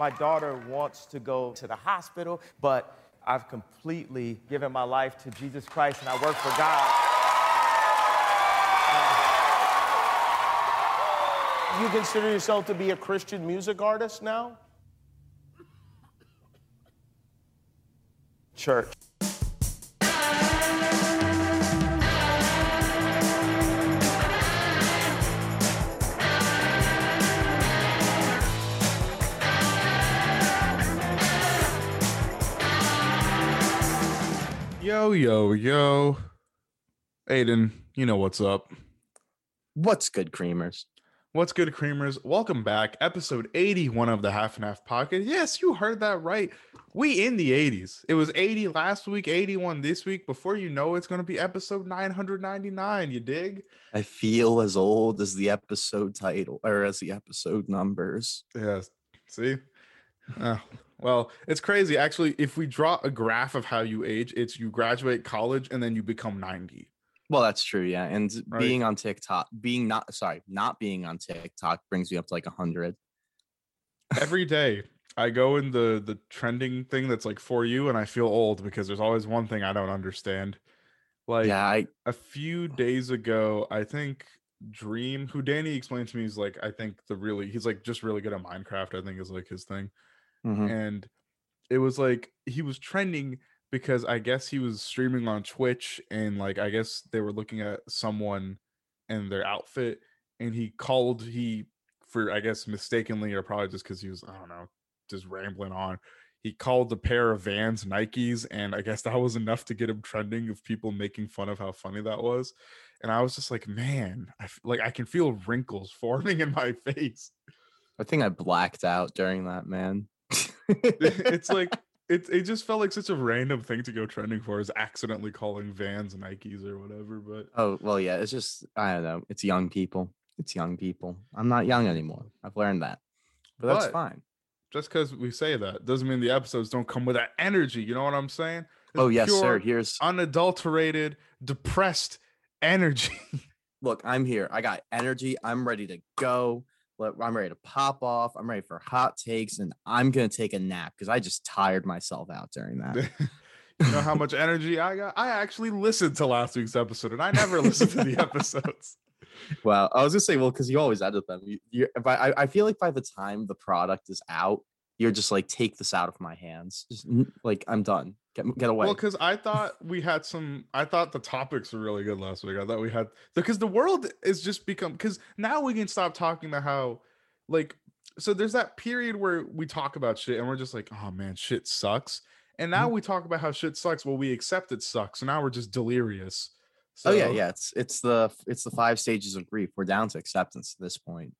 My daughter wants to go to the hospital, but I've completely given my life to Jesus Christ and I work for God. You consider yourself to be a Christian music artist now? Church. Yo, yo, yo. Aiden, you know what's up. What's good, creamers? What's good, creamers? Welcome back. Episode 81 of the Half and Half Podcast. Yes, you heard that right. We in the 80s. It was 80 last week, 81 this week. Before you know it's going to be episode 999. You dig? I feel as old as the episode title or as the episode numbers. Yes. See? Oh, well, it's crazy. Actually, if we draw a graph of how you age, it's you graduate college and then you become 90. Well, that's true, yeah. And Right. being on TikTok, being not sorry, not being on TikTok brings me up to like a hundred. Every day I go in the the trending thing that's like for you and I feel old because there's always one thing I don't understand. Like yeah, I a few days ago, I think Dream, who Danny explained to me, is like, I think the really, he's like just really good at Minecraft, I think is like his thing. Mhm. And it was like, he was trending because I guess he was streaming on Twitch and like, I guess they were looking at someone and their outfit and he called, he, for I guess mistakenly or probably just because he was, I don't know, just rambling on. He called the pair of Vans Nikes, and I guess that was enough to get him trending of people making fun of how funny that was. And I was just like, man, I f- like I can feel wrinkles forming in my face. I think I blacked out during that, man. It's like it, it just felt like such a random thing to go trending for is accidentally calling Vans Nikes or whatever. But oh well, yeah. It's just I don't know. It's young people. It's young people. I'm not young anymore. I've learned that, but that's But- fine. just because we say that doesn't mean the episodes don't come with that energy. You know what I'm saying? It's Oh yes, sir. Here's unadulterated, depressed energy. look, I'm here. I got energy. I'm ready to go. I'm ready to pop off. I'm ready for hot takes, and I'm gonna take a nap because I just tired myself out during that. you know how much energy I got? I actually listened to last week's episode and I never listened to the episodes. Well, I was gonna say, well, because you always edit them. You, you, but I, I feel like by the time the product is out, you're just like, take this out of my hands. Just like I'm done. Get get away. Well, because I thought we had some, I thought the topics were really good last week. I thought we had, because the world is just become, because now we can stop talking about how, like, so there's that period where we talk about shit and we're just like, oh man, shit sucks. And now we talk about how shit sucks. Well, we accept it sucks. So now we're just delirious. oh yeah, yeah. It's it's the it's the five stages of grief. We're down to acceptance at this point,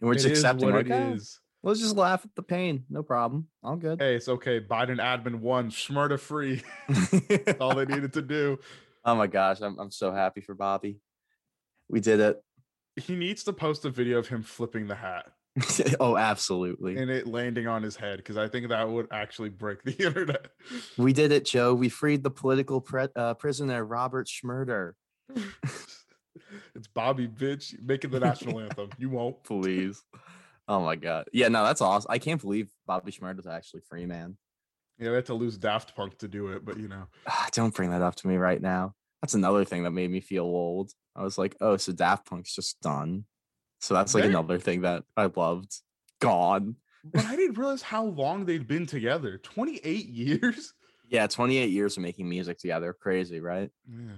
and we're just accepting. what Like, it "Ah, is. Let's just laugh at the pain. No problem. All good. Hey, it's okay. Biden admin won. Shmurda free. That's all they needed to do. oh my gosh, I'm I'm so happy for Bobby. We did it. He needs to post a video of him flipping the hat oh, absolutely. and it landing on his head because I think that would actually break the internet. We did it, Joe. We freed the political pre- uh, prisoner, Robert Shmurda. it's Bobby bitch making the national anthem. You won't. Please. Oh my god. Yeah, no, that's awesome. I can't believe Bobby Shmurda's actually free, man. Yeah, we had to lose Daft Punk to do it, but you know. Ah, Don't bring that up to me right now. That's another thing that made me feel old. I was like, oh, so Daft Punk's just done. So that's like They're- another thing that I loved. Gone. But I didn't realize how long they'd been together. 28 years? Yeah, 28 years of making music together. Crazy, right? Yeah.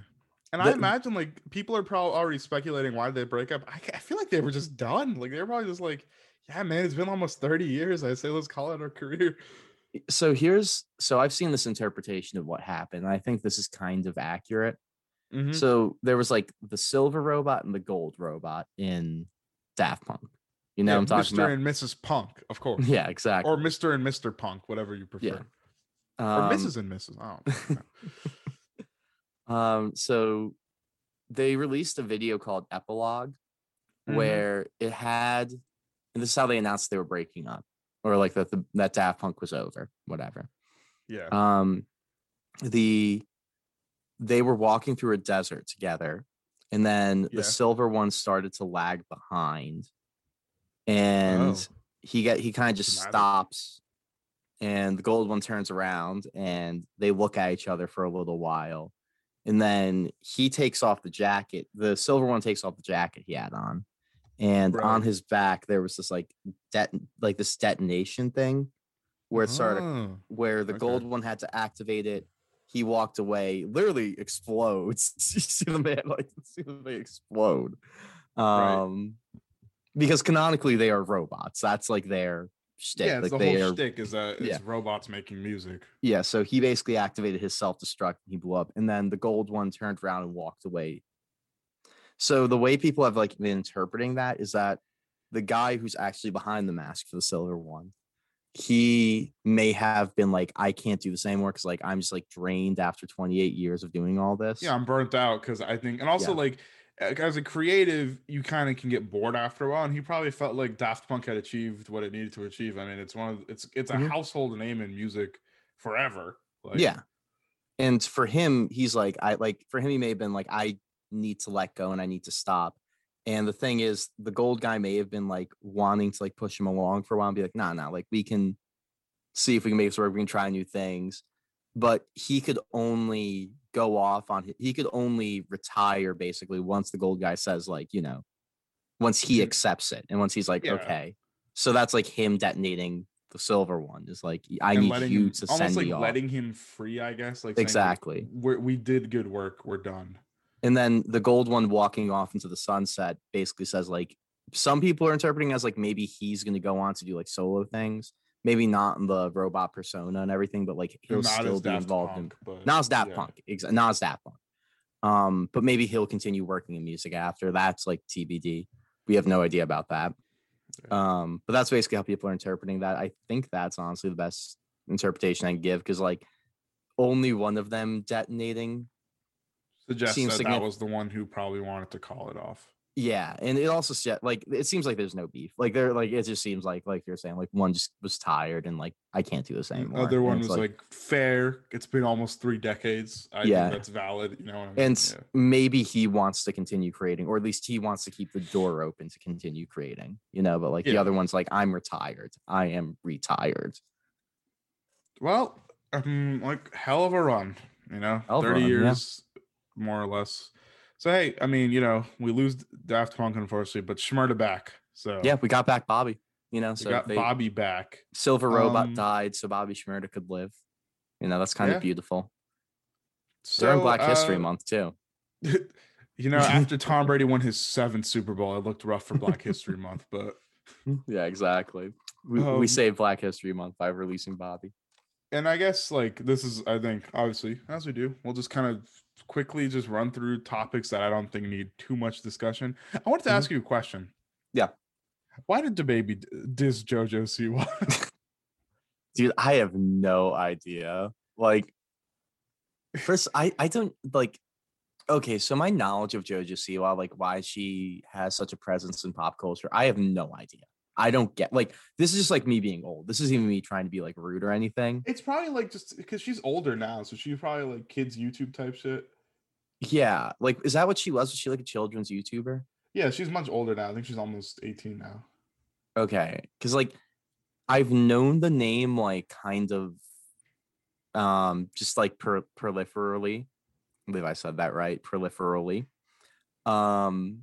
And I imagine like people are probably already speculating why they break up. I, I feel like they were just done. Like they were probably just like, yeah, man, it's been almost 30 years. I say let's call it our career. So here's so I've seen this interpretation of what happened. and I think this is kind of accurate. Mhm. So there was like the silver robot and the gold robot in Daft Punk. You know Yeah, what I'm talking Mr. about? Mr. and Mrs. Punk, of course. Yeah, exactly. Or Mr. and Mr. Punk, whatever you prefer. Or Um, Mrs. and Mrs. I don't know. Um, so they released a video called Epilogue Mhm. where it had, and this is how they announced they were breaking up, or like that the that Daft Punk was over, whatever. Yeah. Um, the they were walking through a desert together, and then Yeah. the silver one started to lag behind, and Oh. he get he kind of just Dramatic. stops and the gold one turns around and they look at each other for a little while and then he takes off the jacket the silver one takes off the jacket he had on and on his back there was this like det- like this detonation thing where it started Oh, where the okay. gold one had to activate it he walked away literally explodes you see the man like see the man explode Right. um because canonically they are robots that's like their shtick. yeah, like the whole are shtick is that it's yeah. robots making music. yeah, so he basically activated his self destruct and he blew up. And then the gold one turned around and walked away. So the way people have like been interpreting that is that the guy who's actually behind the mask for the silver one, he may have been like, I can't do this anymore because like I'm just like drained after 28 years of doing all this. Yeah, I'm burnt out because I think, and also Yeah. like as a creative, you kind of can get bored after a while. And he probably felt like Daft Punk had achieved what it needed to achieve. I mean, it's one of it's it's a Mhm. household name in music forever. Like, yeah. And for him, he's like, I like for him, he may have been like, I need to let go and I need to stop. And the thing is, the gold guy may have been like wanting to like push him along for a while and be like, nah, nah, like we can see if we can make this work. We can try new things. But he could only go off on he could only retire basically once the gold guy says, like, you know, once he Mhm. accepts it and once he's like, Yeah. okay. So that's like him detonating the silver one. Is like, I and need you him, to almost send like me off. letting him free. I guess like Exactly. We're, we did good work. We're done. And then the gold one walking off into the sunset basically says like some people are interpreting as like maybe he's going to go on to do like solo things, maybe not in the robot persona and everything, but like he'll not still be Daft involved Punk, in but not as Daft yeah. Punk, exactly, not as Daft Punk. Um, but maybe he'll continue working in music after. That's like TBD. We have no idea about that. Um, but that's basically how people are interpreting that. I think that's honestly the best interpretation I can give because like only one of them detonating Suggests seems that that was the one who probably wanted to call it off. Yeah, and it also said like it seems like there's no beef. Like they're like it just seems like like you're saying like one just was tired and like I can't do this The anymore. other one was like, fair. It's been almost three decades. I Yeah. think that's valid. You know what I mean? and Yeah. maybe he wants to continue creating, or at least he wants to keep the door open to continue creating. You know, but like the other one's like I'm retired. I am retired. Well, um, like hell of a run, you know, Hell 30 run, yeah. years more or less. So, hey, I mean, you know, we lose Daft Punk, unfortunately, but Shmurda back. So, Yeah, we got back Bobby. You know, we got they, Bobby back. Silver Robot Um, died, so Bobby Schmurda could live. You know, that's kind Yeah. of beautiful. So, During Black History uh, Month too. you know, after Tom Brady won his seventh Super Bowl, it looked rough for Black History Month, but Yeah, exactly. We, Um, we saved Black History Month by releasing Bobby. and I guess like this is, I think, obviously, as we do, we'll just kind of quickly just run through topics that I don't think need too much discussion. I wanted to Mhm. ask you a question. Yeah. Why did the baby diss JoJo Siwa? dude i have no idea like first i i don't like okay so my knowledge of jojo siwa like why she has such a presence in pop culture i have no idea i don't get like this is just like me being old this isn't even me trying to be like rude or anything it's probably like just because she's older now, so she probably like kids YouTube type shit. Yeah like is that what she was was she like a children's youtuber Yeah, she's much older now. I think she's almost 18 now. Okay, because like I've known the name like kind of um just like per- proliferally. I believe I said that right, proliferally. Um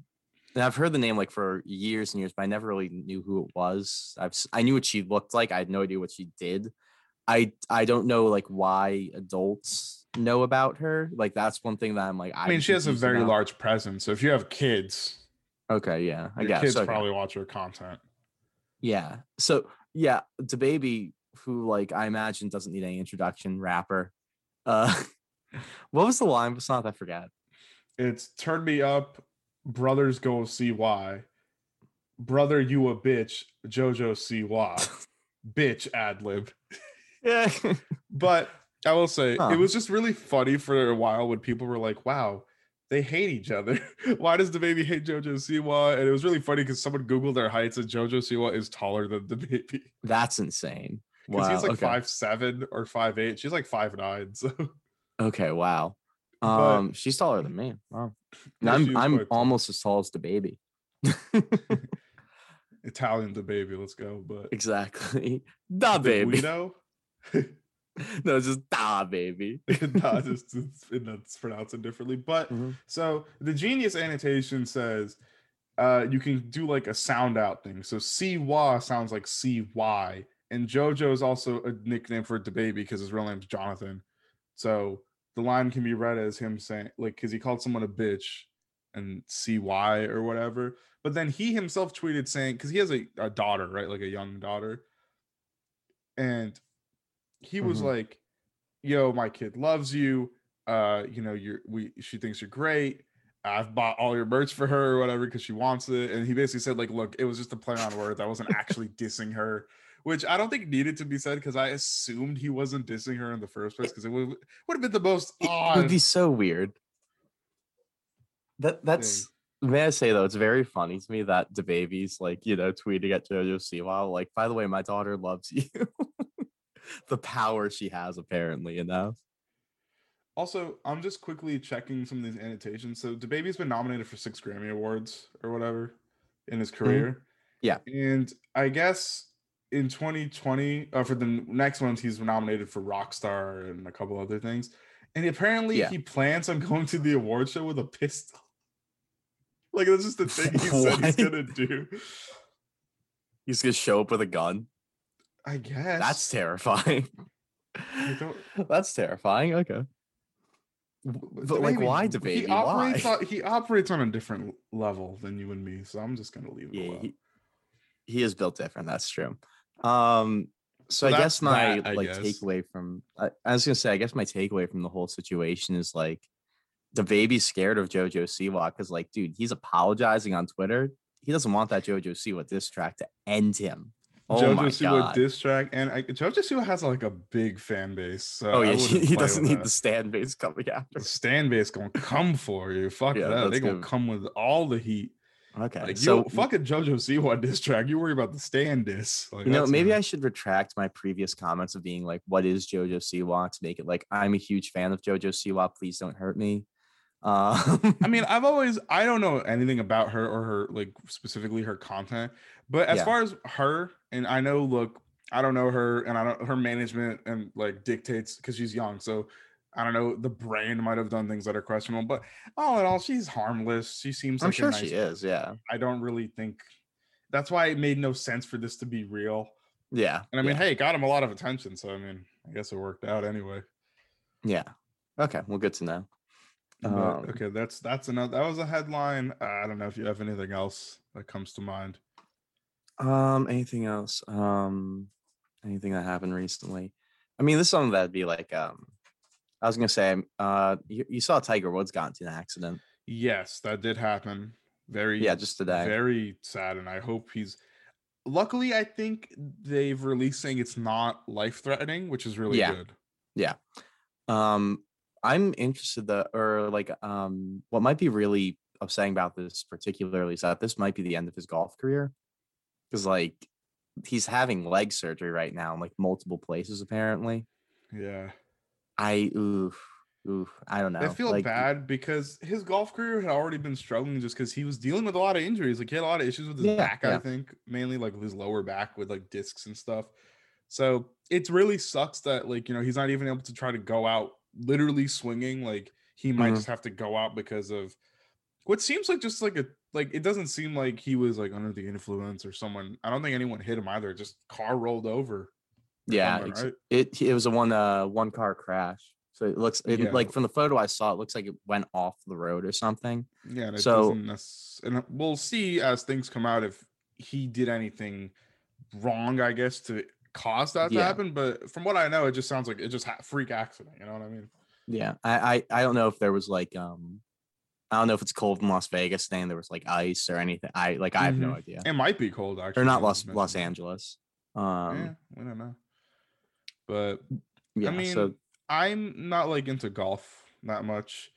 and I've heard the name like for years and years, but I never really knew who it was. I've I knew what she looked like. I had no idea what she did. I I don't know like why adults know about her. Like that's one thing that I'm like. I mean, I'm she has a very about. large presence. So if you have kids, Okay, yeah, I your guess kids okay. probably watch her content. Yeah. So yeah, the baby who like I imagine doesn't need any introduction, rapper. Uh what was the line? It's not I forgot. It's turn me up, brothers go see why. Brother, you a bitch, JoJo see why. bitch ad lib. Yeah. But I will say Huh. it was just really funny for a while when people were like, wow, they hate each other. Why does the baby hate JoJo Siwa? And it was really funny because someone Googled their heights and JoJo Siwa is taller than the baby. That's insane. Because Wow. he's like okay. five seven or five eight. She's like five nine. So okay, wow. But- Um she's taller than me. Wow. And Yeah, I'm I'm quite tall. almost as tall as the baby. Italian the baby, let's go. But exactly. The baby. Guido, no, it's just DaBaby. no, just it's, it's pronounced it differently. But Mhm. so the genius annotation says uh you can do like a sound out thing. So CY sounds like CY. And Jojo is also a nickname for the baby because his real name's Jonathan. So the line can be read as him saying, like, because he called someone a bitch and CY or whatever. But then he himself tweeted saying, because he has a, a daughter, right? Like a young daughter. And he was Mhm. like, yo, my kid loves you. Uh, you know, you're we she thinks you're great. I've bought all your merch for her or whatever because she wants it. And he basically said, like, look, it was just a play on words. I wasn't actually dissing her, which I don't think needed to be said because I assumed he wasn't dissing her in the first place because it would would have been the most It odd. would be so weird. That that's may I say though, it's very funny to me that the baby's like, you know, tweeting at Jojo Siwa, like, by the way, my daughter loves you. the power she has apparently, you know. Also, I'm just quickly checking some of these annotations. So, the baby's been nominated for six Grammy Awards or whatever in his career. Mm-hmm. Yeah. And I guess in 2020, uh, for the next ones, he's nominated for Rockstar and a couple other things. And apparently, Yeah. he plans on going to the award show with a pistol. Like, that's just the thing he said he's going to do. He's gonna show up with a gun. I guess. That's terrifying. That's terrifying. Okay. But like, baby- why the He baby? Why? operates, on, he operates on a different level than you and me. So, I'm just going to leave it Yeah, alone. he, he is built different. That's true. Um, so, So I guess my that, I like guess. takeaway from I, I was gonna say, I guess my takeaway from the whole situation is like the baby's scared of JoJo Siwa because, like, dude, he's apologizing on Twitter. He doesn't want that JoJo Siwa diss track to end him. Oh JoJo Siwa diss track, and I, JoJo Siwa has like a big fan base. So oh yeah, he, doesn't need that. the stand base coming after. The stand base gonna come for you. Fuck Yeah, that. They gonna good. come with all the heat. Okay, Like so you fucking JoJo Siwa diss track. You worry about the stand diss. Like, you know, maybe I should retract my previous comments of being like, "What is JoJo Siwa?" to make it like I'm a huge fan of JoJo Siwa. Please don't hurt me. Um, I mean, I've always I don't know anything about her or her like specifically her content, but as Yeah. far as her and I know, look, I don't know her and I don't her management and like dictates because she's young, so I don't know the brand might have done things that are questionable, but all in all, she's harmless. She seems I'm like a sure nice she is. Yeah, I don't really think that's why it made no sense for this to be real. yeah, And I mean, yeah. hey, it got him a lot of attention, so I mean, I guess it worked out anyway. yeah. Okay, well, good to know. But, Um, okay, that's that's another. That was a headline. I don't know if you have anything else that comes to mind. Um, anything else? Um, anything that happened recently? I mean, this is something that'd be like, um, I was gonna say, uh, you, you saw Tiger Woods got into an accident. Yes, that did happen. Very Yeah, just today. very sad, and I hope he's. Luckily, I think they've released saying it's not life threatening, which is really Yeah. good. Yeah. Um, I'm interested that, or like, um, what might be really upsetting about this particularly is that this might be the end of his golf career, because like he's having leg surgery right now in like multiple places apparently. Yeah, I oof, oof, I don't know. I feel like, bad because his golf career had already been struggling just because he was dealing with a lot of injuries. Like he had a lot of issues with his Yeah, back, I think, mainly like with his lower back with like discs and stuff. So it really sucks that like you know he's not even able to try to go out literally swinging. Like he might Mhm. just have to go out because of what seems like just like a like it doesn't seem like he was like under the influence or someone. I don't think anyone hit him either. Just car rolled over. Yeah, right? it it was a one uh one car crash. So it looks it, Yeah. like from the photo I saw, it looks like it went off the road or something. Yeah, and So- necess- and we'll see as things come out if he did anything wrong, I guess, to cause that to happen. But from what I know, it just sounds like it just ha- freak accident. You know what I mean? Yeah, I, I I don't know if there was like um, I don't know if it's cold in Las Vegas saying there was like ice or anything. I like I have no Mhm. idea. It might be cold actually. Or not Los Los. Angeles. Um, yeah, we don't know. But yeah. I mean, so I'm not like into golf that much,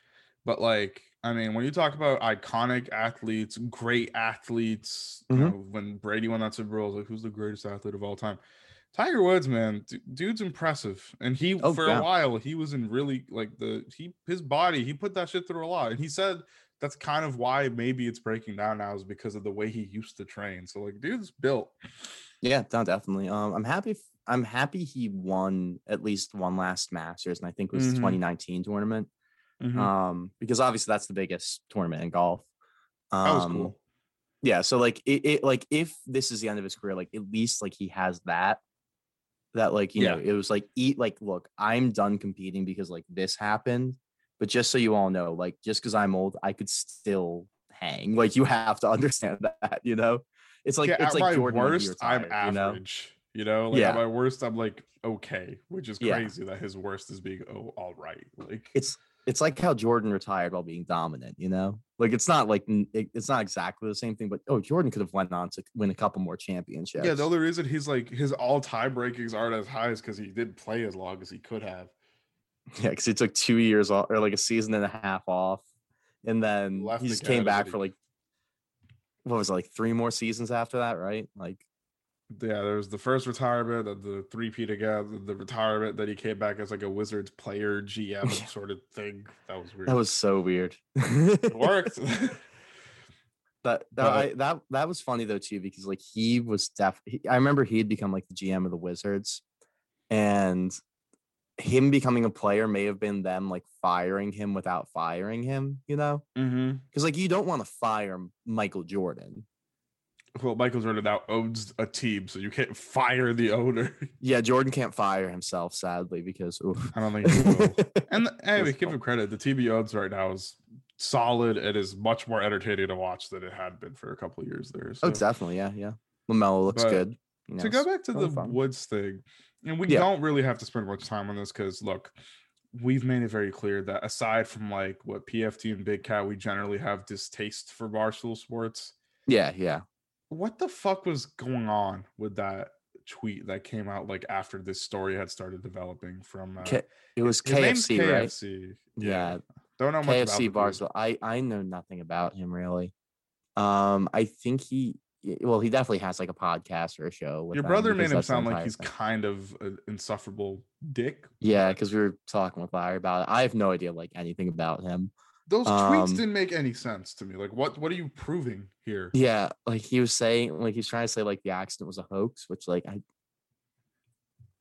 but like, I mean, when you talk about iconic athletes, great athletes, you Mhm. know, when Brady won that Super Bowl, I was like, who's the greatest athlete of all time? Tiger Woods, man, d- dude's impressive, and he Oh, for yeah. a while he was in really like the he his body he put that shit through a lot, and he said that's kind of why maybe it's breaking down now is because of the way he used to train. So like, dude's built. yeah, no, definitely. Um, I'm happy f- I'm happy he won at least one last Masters, and I think it was Mhm. the 2019 tournament. Mhm. Um, because obviously that's the biggest tournament in golf. Um, that was cool. Yeah, so like it, it like if this is the end of his career, like at least like he has that. That like you know, it was like eat like look, I'm done competing because like this happened. But just so you all know, like just because I'm old, I could still hang. Like you have to understand that, you know. It's like yeah, it's at like my Jordan worst, I'm retired, you know? average. You know, like Yeah. at my worst, I'm like okay, which is Yeah. crazy that his worst is being oh all right. Like it's it's like how Jordan retired while being dominant, you know? Like it's not like it's not exactly the same thing, but oh, Jordan could have went on to win a couple more championships. yeah, the only reason he's like his all tie breakings aren't as high is because he didn't play as long as he could have. yeah, because he took two years off or like a season and a half off, and then Left he just came back for like what was it, like three more seasons after that, right? Like Yeah, there was the first retirement, then the three P again, the retirement, then he came back as like a Wizards player GM sort of thing. That was weird. that was so weird. it worked. That that, But- I, that that was funny though too because like he was def. He, I remember he had become like the GM of the Wizards, and him becoming a player may have been them like firing him without firing him. You know, mm-hmm. because like you don't want to fire Michael Jordan. Well, Michael Jordan now owns a team, so you can't fire the owner. Yeah, Jordan can't fire himself sadly because oof. I don't think he will. And the, hey, we give him credit. The team he owns right now is solid. It is much more entertaining to watch than it had been for a couple of years there. Oh, so oh definitely yeah yeah. LaMelo looks But good. you to go back to really the fun. Woods thing, and we Yeah. don't really have to spend much time on this because look, we've made it very clear that aside from like what PFT and Big Cat, we generally have distaste for Barstool Sports. Yeah yeah. What the fuck was going on with that tweet that came out like after this story had started developing from uh, K- it was his name's KFC right? KFC. Yeah, Don't know much about KFC the I I know nothing about him really. Um, I think he well, he definitely has like a podcast or a show. With Your brother made him sound like he's thing. kind of an insufferable dick. yeah, because we were talking with Larry about it. I have no idea like anything about him. Those tweets Um, didn't make any sense to me. Like, what what are you proving here? Yeah, like he was saying, like he's trying to say like the accident was a hoax, which like I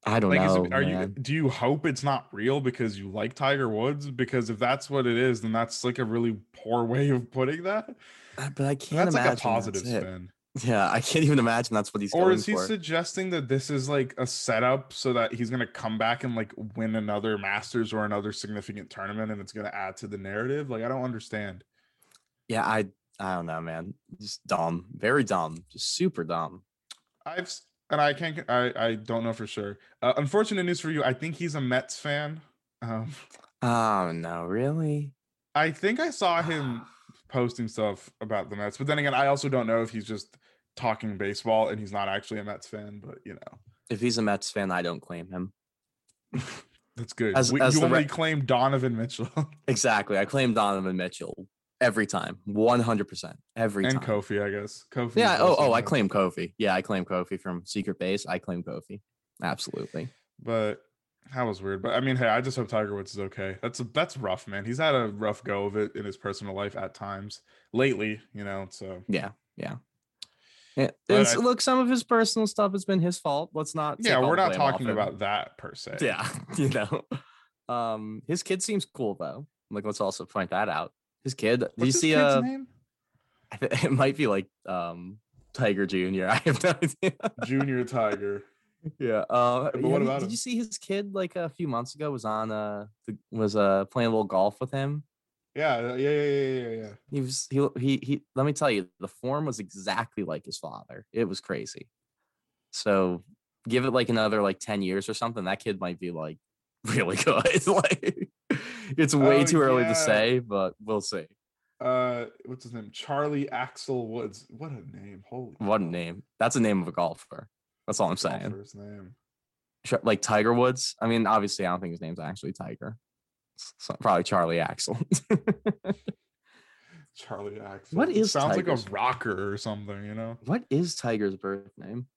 I don't like, know. it, are you? Do you hope it's not real because you like Tiger Woods? Because if that's what it is, then that's like a really poor way of putting that. Uh, But I can't That's like a positive spin. Yeah, I can't even imagine that's what he's Or is he for. suggesting that this is like a setup so that he's gonna come back and like win another Masters or another significant tournament, and it's gonna add to the narrative? Like, I don't understand. yeah, I I don't know, man. Just dumb, very dumb, just super dumb. I've and I can't. I I don't know for sure. Uh, unfortunate news for you. I think he's a Mets fan. Um, Oh no, really? I think I saw him posting stuff about the Mets, but then again, I also don't know if he's just talking baseball and he's not actually a Mets fan. But you know, If he's a Mets fan, I don't claim him. that's good. As- we, as you only re- claim Donovan Mitchell Exactly. I claim Donovan Mitchell every time, one hundred percent every and time. And Kofi, I guess. Kofi. Yeah. Oh, oh, I claim Kofi. Yeah, I claim Kofi from Secret Base. I claim Kofi. Absolutely. but that was weird. But I mean, hey, I just hope Tiger Woods is okay. That's that's rough, man. He's had a rough go of it in his personal life at times lately, you know. So Yeah. Yeah. Yeah. But and s- I- look, some of his personal stuff has been his fault. Let's not. yeah, we're not talking him. about that per se. Yeah, you know. Um, his kid seems cool though. Like, let's also point that out. His kid. Do you What's his see? kid's Uh, name? It might be like um Tiger Junior. I have no idea. Junior Tiger. yeah. Uh, but what did- about did him? you see his kid like a few months ago was on uh was uh playing a little golf with him? Yeah, yeah, yeah, yeah, yeah. He was he he he. Let me tell you, the form was exactly like his father. It was crazy. So give it like another like ten years or something. That kid might be like really good. like it's way Oh, too early yeah. to say, but we'll see. Uh, what's his name? Charlie Axel Woods. What a name! Holy, What a name. That's a name of a golfer. That's all I'm saying. Golfer's name. Like Tiger Woods. I mean, obviously, I don't think his name's actually Tiger. It's so- probably Charlie Axel. Charlie Axel. What is It sounds Tiger's- like a rocker or something? You know, what is Tiger's birth name?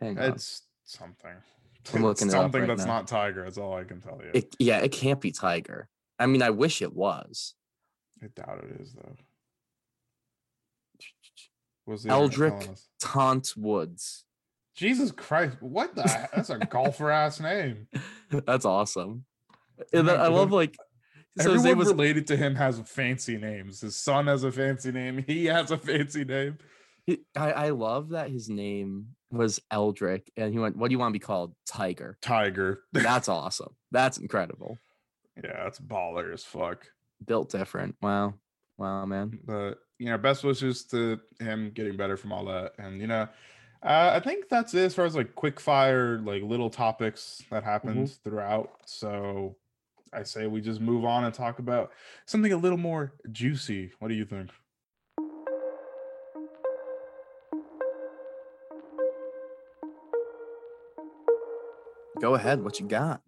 Hang on. it's something. I'm It's looking it up something right that's now. not Tiger. That's all I can tell you. It, yeah, it can't be Tiger. I mean, I wish it was. I doubt it is though. Was Eldrick? Tont Woods. Jesus Christ, what the? That's a golfer ass name. That's awesome. And I love like so his Everyone name was related to him has fancy names. His son has a fancy name. He has a fancy name. he- I, I love that his name was Eldrick and he went, What do you want to be called? Tiger. Tiger. That's awesome. That's incredible. yeah, that's baller as fuck. Built different. Wow. Wow, man. But you know, best wishes to him getting better from all that. And you know, uh, I think that's it as far as like quick fire, like little topics that happened throughout. So I say we just move on and talk about something a little more juicy. What do you think? Go ahead. What you got?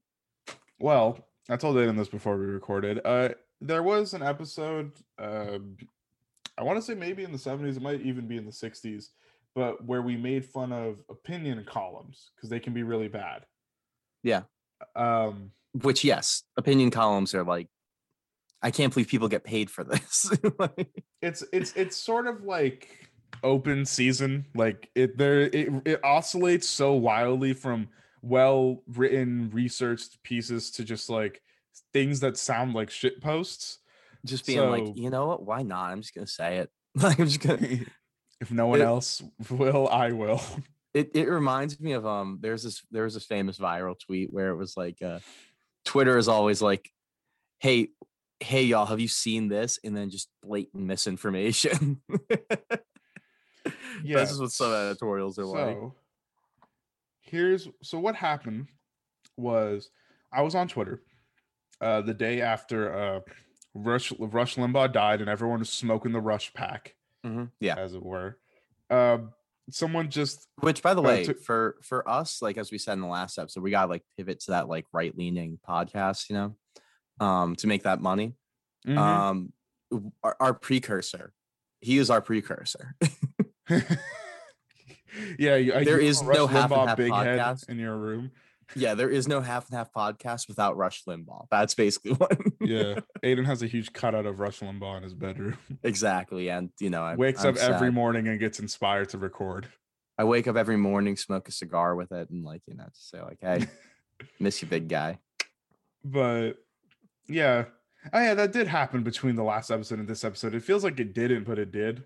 Well, I told Aiden this before we recorded. Uh, there was an episode. Uh, I want to say maybe in the seventies. It might even be in the sixties, but where we made fun of opinion columns because they can be really bad. Yeah. Um. Which yes, opinion columns are like I can't believe people get paid for this. Like, It's it's it's sort of like open season. Like it there it it oscillates so wildly from well written researched pieces to just like things that sound like shit posts. just being So- like, you know what? Why not? I'm just gonna say it. Like I'm just gonna if no one It- else will, I will. it, it reminds me of um there's this there was this famous viral tweet where it was like uh Twitter is always like, hey, hey y'all, have you seen this? And then just blatant misinformation. Yeah. This is what some editorials are like. So here's so what happened was I was on Twitter uh the day after uh Rush Rush Limbaugh died and everyone was smoking the Rush pack, Mhm, Yeah. as it were. Um someone just Which by the way, to- for for us, like as we said in the last episode, we gotta like pivot to that like right leaning podcast, you know, um, to make that money. Mhm. Um our, our precursor. He is our precursor. yeah, you, There is no half half big head in your room. Yeah, there is no half and half podcast without Rush Limbaugh. That's basically what. Yeah, Aiden has a huge cutout of Rush Limbaugh in his bedroom. exactly. And you know, I Wakes I'm up every morning and gets inspired to record. I wake up every morning, smoke a cigar with it, and like you know, just say like, "Hey, miss you, big guy." but yeah oh yeah that did happen between the last episode and this episode it feels like it didn't but it did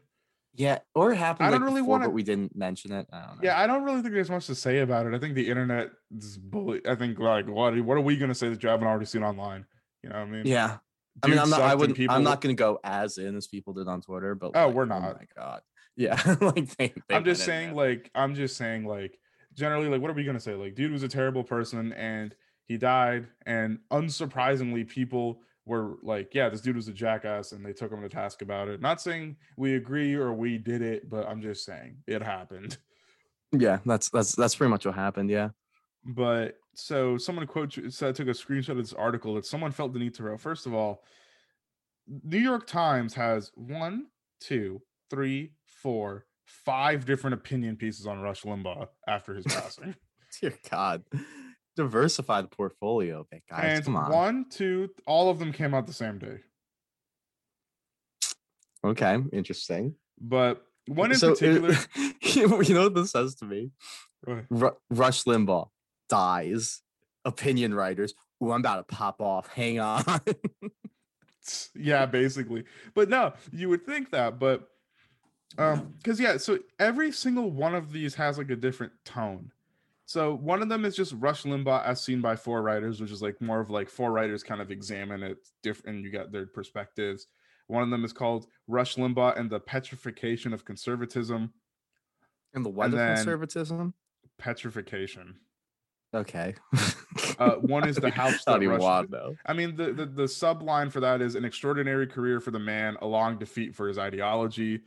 Yeah, or it happened. I don't like, really wanna- but we didn't mention it. I don't know. yeah i don't really think there's much to say about it i think the internet is bully i think like what what are we going to say that you haven't already seen online you know what i mean yeah. I mean, I'm not. I wouldn't. people I'm not going to go as in as people did on Twitter. But Oh, like, we're not. Oh not. my god. Yeah. like they, they i'm just saying like i'm just saying like generally like what are we going to say like dude was a terrible person and he died and unsurprisingly people were like yeah this dude was a jackass and they took him to task about it not saying we agree or we did it but i'm just saying it happened Yeah, that's that's that's pretty much what happened. Yeah. but so someone quote said took a screenshot of this article that someone felt the need to write. First of all, New York Times has one, two, three, four, five different opinion pieces on Rush Limbaugh after his passing. Dear God. Diversify the portfolio, big guys. and Come on. one, two, all of them came out the same day. Okay, interesting. But one in So, uh, particular, you know what this says to me? Ru- Rush Limbaugh dies. Opinion writers. Ooh, I'm about to pop off. Hang on. yeah, basically. But no, you would think that, but um, because yeah, so every single one of these has like a different tone. So one of them is just Rush Limbaugh as seen by four writers, which is like more of like four writers kind of examine it different, and you got their perspectives. One of them is called Rush Limbaugh and the Petrification of Conservatism. and the what And of conservatism? Petrification. Okay. Uh, one is the house that Rush- want. I mean, the, the the subline for that is an extraordinary career for the man, a long defeat for his ideology.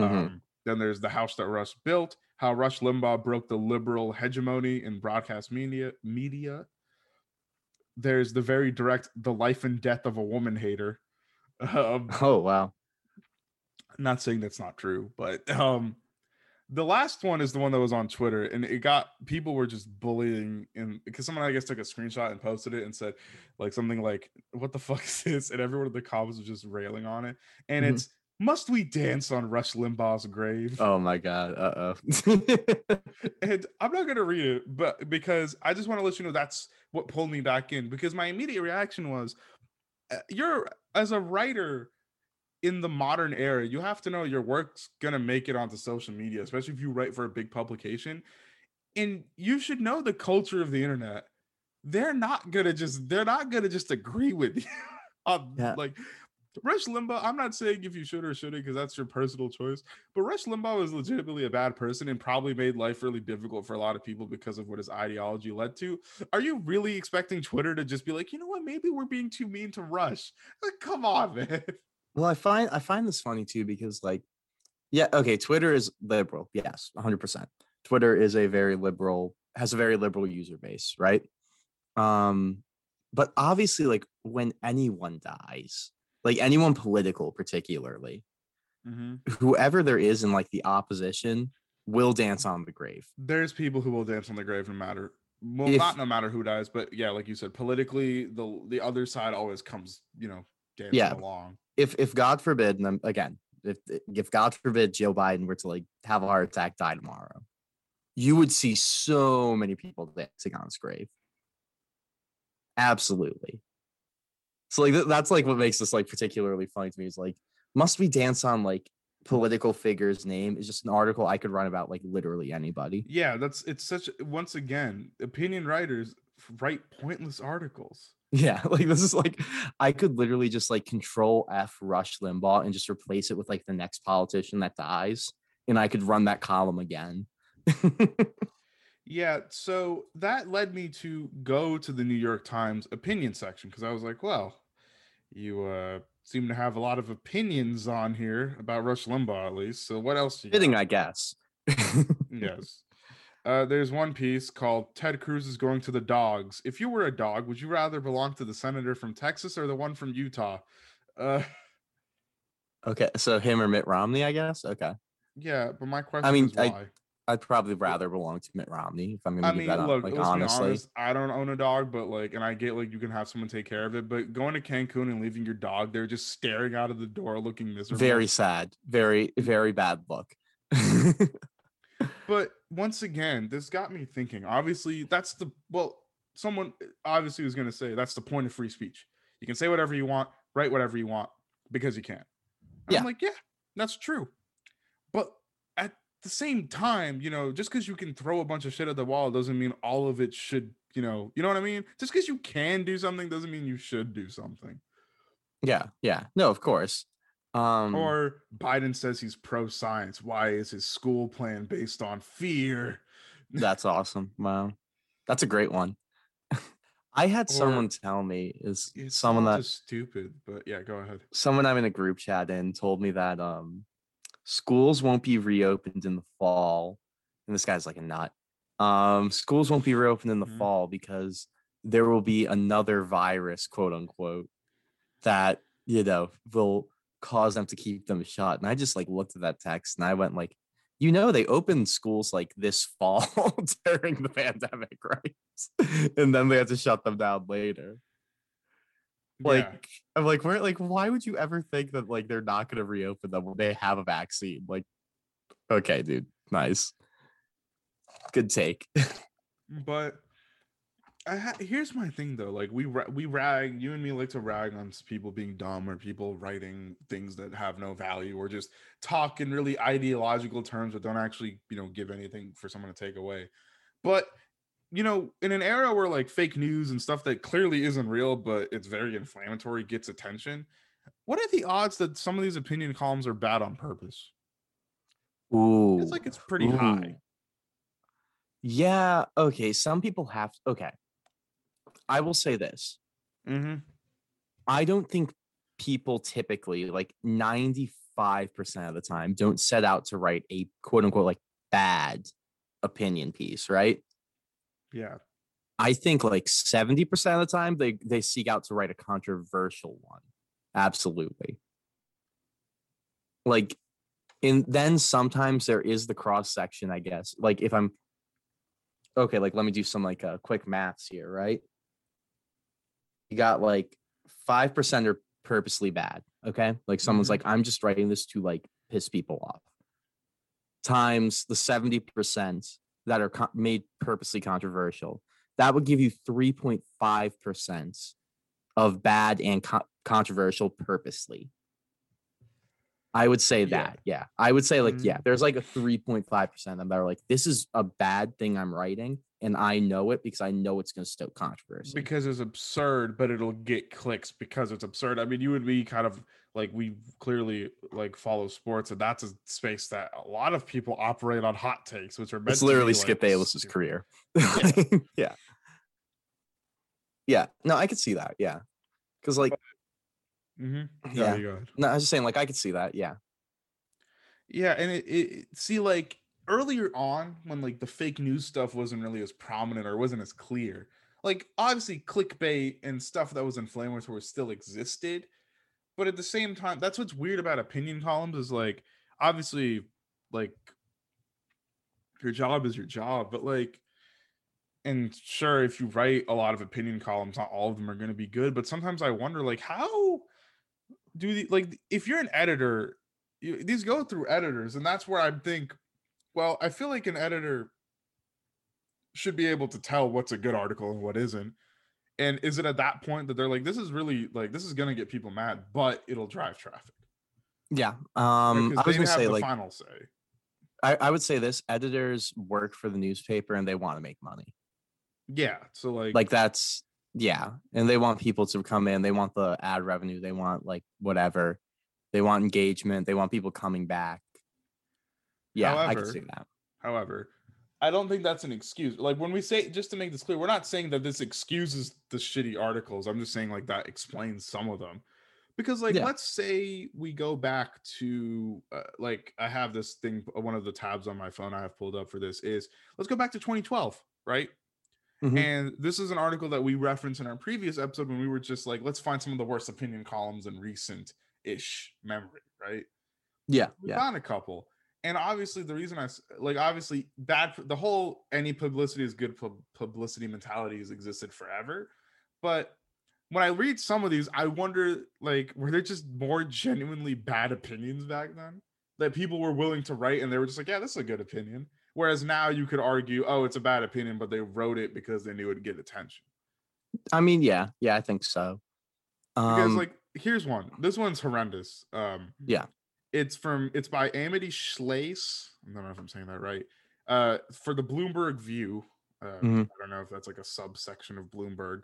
Mhm. Um, then there's the house that Rush built, how Rush Limbaugh broke the liberal hegemony in broadcast media. Media. There's the very direct, the life and death of a woman hater. Um, Oh wow. not saying that's not true, but um, the last one is the one that was on Twitter, and it got people were just bullying, and because someone I guess took a screenshot and posted it and said like something like, "What the fuck is this?" and everyone in the comments was just railing on it, and Mhm. it's Must we dance on Rush Limbaugh's grave? Oh my god. Uh oh. and I'm not gonna read it, but because I just want to let you know that's what pulled me back in. Because my immediate reaction was, uh, you're as a writer in the modern era, you have to know your work's gonna make it onto social media, especially if you write for a big publication. And you should know the culture of the internet. They're not gonna just they're not gonna just agree with you. on, Yeah. Like Rush Limbaugh, I'm not saying if you should or shouldn't because that's your personal choice. But Rush Limbaugh was legitimately a bad person and probably made life really difficult for a lot of people because of what his ideology led to. Are you really expecting Twitter to just be like, you know what, maybe we're being too mean to Rush? Like, come on, man. Well, I find I find this funny too because like, yeah, okay, Twitter is liberal, yes, hundred percent. Twitter is a very liberal, has a very liberal user base, right? Um, but obviously, like when anyone dies, like anyone political, particularly, mm-hmm. whoever there is in like the opposition will dance on the grave. There's people who will dance on the grave no matter well, If- not no matter who dies, but yeah, like you said, politically, the the other side always comes, you know, dancing Yeah. along. If if God forbid, and I'm, again, if if God forbid Joe Biden were to like have a heart attack, die tomorrow, you would see so many people dancing on his grave. Absolutely. So like that's like what makes this like particularly funny to me is like must we dance on like political figure's name is just an article I could run about like literally anybody. Yeah, that's it's such once again, opinion writers write pointless articles. Yeah, like this is like I could literally just like control F Rush Limbaugh and just replace it with like the next politician that dies, and I could run that column again. Yeah, so that led me to go to the New York Times opinion section because I was like, well, you uh seem to have a lot of opinions on here about Rush Limbaugh at least. So what else? Fitting, I guess. yes. Uh, there's one piece called Ted Cruz is going to the dogs. If you were a dog, would you rather belong to the senator from Texas or the one from Utah? Uh, okay, so him or Mitt Romney, I guess. Okay, yeah, but my question I mean, I- why. I'd probably rather belong to Mitt Romney if I'm gonna I mean, that up. Like honestly, honest. I don't own a dog, but like, and I get like you can have someone take care of it. But going to Cancun and leaving your dog there, just staring out of the door, looking miserable. very sad, very mm. very bad look. But once again, this got me thinking. Obviously, that's the well, someone obviously was going to say that's the point of free speech. You can say whatever you want, write whatever you want because you can. And Yeah. I'm like, yeah, that's true. The same time, you know, just because you can throw a bunch of shit at the wall doesn't mean all of it should, you know, you know what I mean? Just because you can do something doesn't mean you should do something. yeah, yeah, no, of course. Um, Or Biden says he's pro science. Why is his school plan based on fear? That's awesome. Wow. That's a great one. I had Or- someone tell me is someone that stupid, but yeah, go ahead. someone I'm in a group chat in told me that um schools won't be reopened in the fall. And this guy's like a nut. Um schools won't be reopened in the Mhm. fall because there will be another virus, quote unquote, that you know will cause them to keep them shut. And I just like looked at that text and I went like, you know, they opened schools like this fall during the pandemic, right? and then they had to shut them down later. Like Yeah. I'm like, where like why would you ever think that like they're not gonna reopen them when they have a vaccine? Like, okay, dude, nice. Good take. but I ha- here's my thing though. Like we ra- we rag, you and me like to rag on people being dumb or people writing things that have no value or just talk in really ideological terms but don't actually you know give anything for someone to take away. But you know, in an era where like fake news and stuff that clearly isn't real but it's very inflammatory gets attention. What are the odds that some of these opinion columns are bad on purpose? Ooh. It's like it's pretty high. Yeah, okay. Some people have okay. I will say this. Mm-hmm. I don't think people typically like 95% of the time don't set out to write a quote unquote like bad opinion piece, right? Yeah. I think like 70% of the time they they seek out to write a controversial one. Absolutely. Like and then sometimes there is the cross section, I guess. Like if I'm okay, like let me do some like uh, quick maths here, right? You got like 5% are purposely bad. Okay. Like someone's Mhm. like, I'm just writing this to like piss people off. Times the 70% that are co- made purposely controversial. That would give you 3.5% of bad and co- controversial purposely. I would say that. Yeah. I would say, like, Mhm. yeah, there's like a 3.5% of them that are like, this is a bad thing I'm writing. And I know it because I know it's going to stoke controversy. because it's absurd, but it'll get clicks because it's absurd. I mean, you would be kind of like we clearly like follow sports, and that's a space that a lot of people operate on hot takes, which are meant It's to be, literally like, Skip Bayless's stupid. career. yeah. Yeah. No, I could see that. Yeah. Because, like, mm-hmm. Yeah. no, I was just saying, like, I could see that. Yeah. Yeah, and it, it see like earlier on when like the fake news stuff wasn't really as prominent or wasn't as clear. Like obviously clickbait and stuff that was inflammatory still existed, but at the same time, that's what's weird about opinion columns is like obviously like your job is your job, but like and sure if you write a lot of opinion columns, not all of them are going to be good, but sometimes I wonder like how do the like if you're an editor you, these go through editors and that's where i think well i feel like an editor should be able to tell what's a good article and what isn't and is it at that point that they're like this is really like this is gonna get people mad but it'll drive traffic Yeah. Um, because I was they going to have say, like, final say I, I would say this editors work for the newspaper and they want to make money. yeah so like Like, that's, yeah. And they want people to come in. They want the ad revenue. They want, like, whatever. They want engagement. They want people coming back. Yeah. I can see that. However, I don't think that's an excuse. Like when we say, just to make this clear, we're not saying that this excuses the shitty articles. I'm just saying like that explains some of them. Because like Yeah. let's say we go back to uh, like I have this thing, one of the tabs on my phone I have pulled up for this is let's go back to 2012, right? Mhm. And this is an article that we referenced in our previous episode when we were just like, let's find some of the worst opinion columns in recent ish memory, right? Yeah. we Yeah. found a couple and obviously the reason I like obviously bad the whole any publicity is good pub- publicity mentality has existed forever but when i read some of these i wonder like were there just more genuinely bad opinions back then that people were willing to write and they were just like yeah this is a good opinion whereas now you could argue oh it's a bad opinion but they wrote it because they knew it would get attention I mean, yeah. Yeah. I think so. because Um, like here's one this one's horrendous um Yeah. It's from it's by Amity Shlaes i don't know if i'm saying that right uh for the bloomberg view uh, Mhm. i don't know if that's like a subsection of bloomberg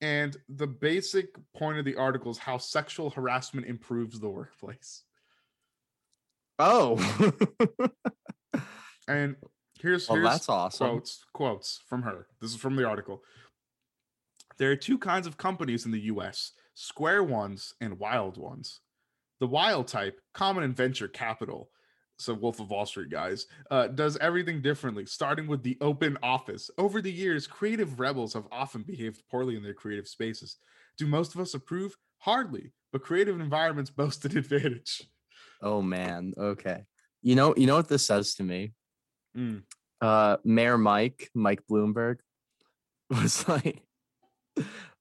and the basic point of the article is how sexual harassment improves the workplace. Oh, and here's well, here's that's awesome. quotes quotes from her. This is from the article. There are two kinds of companies in the us square ones and wild ones the wild type common in venture capital so wolf of wall street guys uh, does everything differently starting with the open office over the years creative rebels have often behaved poorly in their creative spaces do most of us approve hardly but creative environments boast an advantage Oh man. Okay. You know, you know what this says to me? Mm. Uh Mayor Mike, Mike Bloomberg, was like,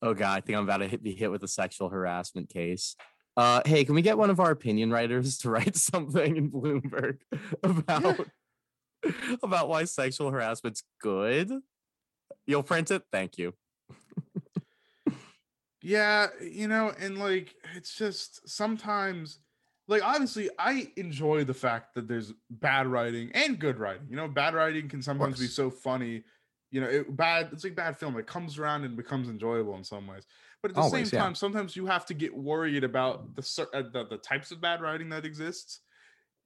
Oh god, I think I'm about to hit, be hit with a sexual harassment case. Uh hey, can we get one of our opinion writers to write something in Bloomberg about about why sexual harassment's good? You'll print it? Thank you. Yeah, you know, and like it's just sometimes like obviously I enjoy the fact that there's bad writing and good writing. You know, bad writing can sometimes be so funny. You know, it, bad it's like bad film. It comes around and becomes enjoyable in some ways. But at the Always, same yeah. time, sometimes you have to get worried about the, uh, the the types of bad writing that exists.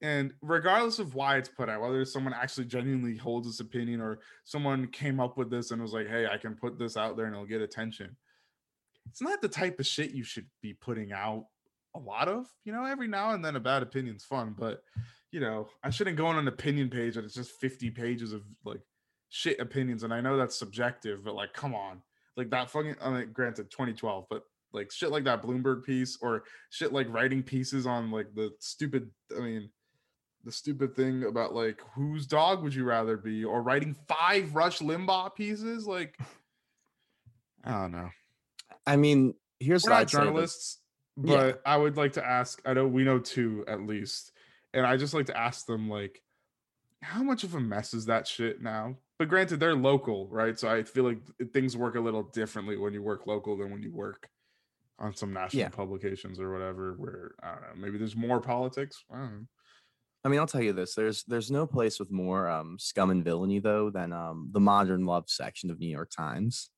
And regardless of why it's put out, whether someone actually genuinely holds this opinion or someone came up with this and was like, "Hey, I can put this out there and it'll get attention," it's not the type of shit you should be putting out a lot of. You know, every now and then a bad opinion's fun, but you know, I shouldn't go on an opinion page that it's just 50 pages of like shit opinions. And I know that's subjective, but like, come on. Like that fucking I mean, granted 2012, but like shit like that Bloomberg piece or shit like writing pieces on like the stupid, I mean, the stupid thing about like whose dog would you rather be or writing five Rush Limbaugh pieces like I don't know. I mean, here's We're what not I'd say, like- journalists. but Yeah. I would like to ask. I know we know two at least, and I just like to ask them like, how much of a mess is that shit now? But granted, they're local, right? So I feel like things work a little differently when you work local than when you work on some national Yeah. publications or whatever. Where I don't know, maybe there's more politics. I don't know. I mean, I'll tell you this: there's there's no place with more um, scum and villainy though than um, the modern love section of New York Times.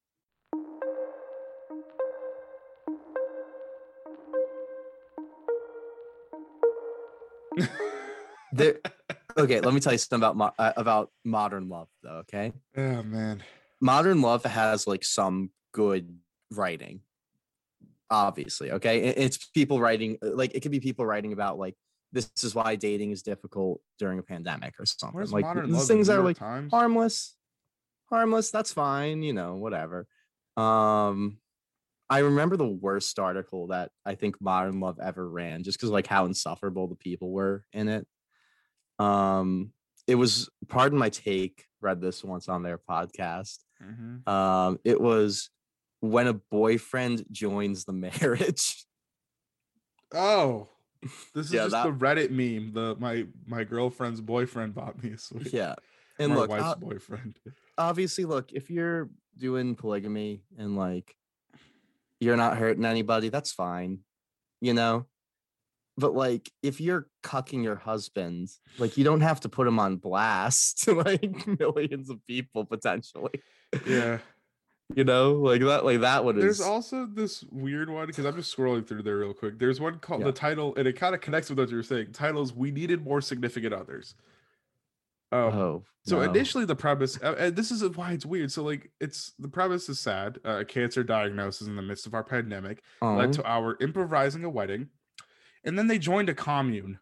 There, okay, let me tell you something about mo- uh, about modern love though. Okay, Oh man. modern love has like some good writing obviously okay it's people writing uh, like it could be people writing about like this is why dating is difficult during a pandemic or something Where's like these things are like Times? harmless harmless that's fine you know whatever um i remember the worst article that i think modern love ever ran just because like how insufferable the people were in it um it was pardon my take read this once on their podcast Mhm. um it was when a boyfriend joins the marriage Oh, this is Yeah, just that- the Reddit meme. The my my girlfriend's boyfriend bought me a sweet. yeah and my look wife's o- boyfriend. obviously look if you're doing polygamy and like you're not hurting anybody that's fine you know but like if you're cucking your husband like you don't have to put him on blast to like millions of people potentially Yeah. you know like that like that one There's is also this weird one because I'm just scrolling through there real quick. There's one called Yeah. the title, and it kind of connects with what you were saying. Titles: We needed more significant others. Um, oh so no. initially, the premise, uh, and this is why it's weird. So like, it's the premise is sad. Uh, a cancer diagnosis in the midst of our pandemic led Oh, to our improvising a wedding, and then they joined a commune.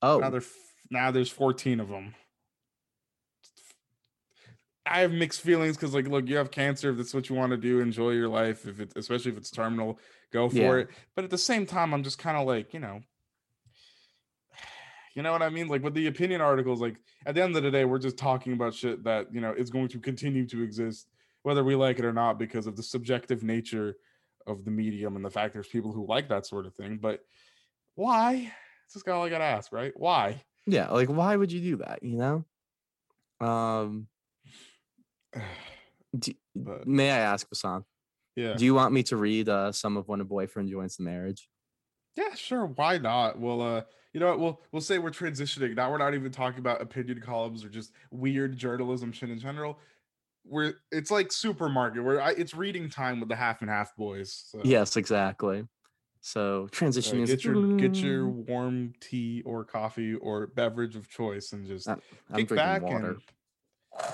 oh Now, now there's 14 of them. I have mixed feelings because, like, look, you have cancer. If that's what you want to do, enjoy your life. If it, especially if it's terminal, go for Yeah. it. But at the same time, I'm just kind of like, you know, you know what I mean? Like with the opinion articles, like at the end of the day, we're just talking about shit that you know is going to continue to exist, whether we like it or not, because of the subjective nature of the medium and the fact there's people who like that sort of thing. But why? It's just all I gotta ask, right? Why? yeah like why would you do that you know um do, But- may i ask Basan, yeah. do you want me to read uh, some of when a boyfriend joins the marriage Yeah, sure. Why not? Well, uh, you know what? We'll we'll say we're transitioning. Now we're not even talking about opinion columns or just weird journalism shit in general. We're it's like supermarket where I, it's reading time with the half and half boys. So, Yes, exactly. So uh, transition is get your get your warm tea or coffee or beverage of choice and just Uh, I'm kick back water. and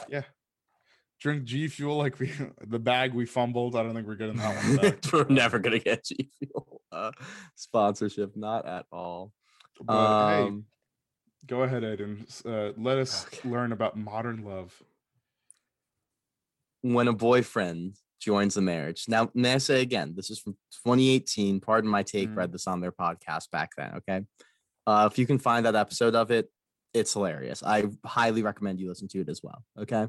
yeah, drink G Fuel like we the bag we fumbled. I don't think we're getting that one. We're never gonna get G Fuel uh, sponsorship, not at all. But hey, Um, go ahead, Aiden. Uh, let us Okay. learn about modern love. When a boyfriend joins the marriage. Now, may I say again, this is from 2018. Pardon my take. Mhm. Read this on their podcast back then. Okay, uh, if you can find that episode of it, it's hilarious. I highly recommend you listen to it as well. Okay,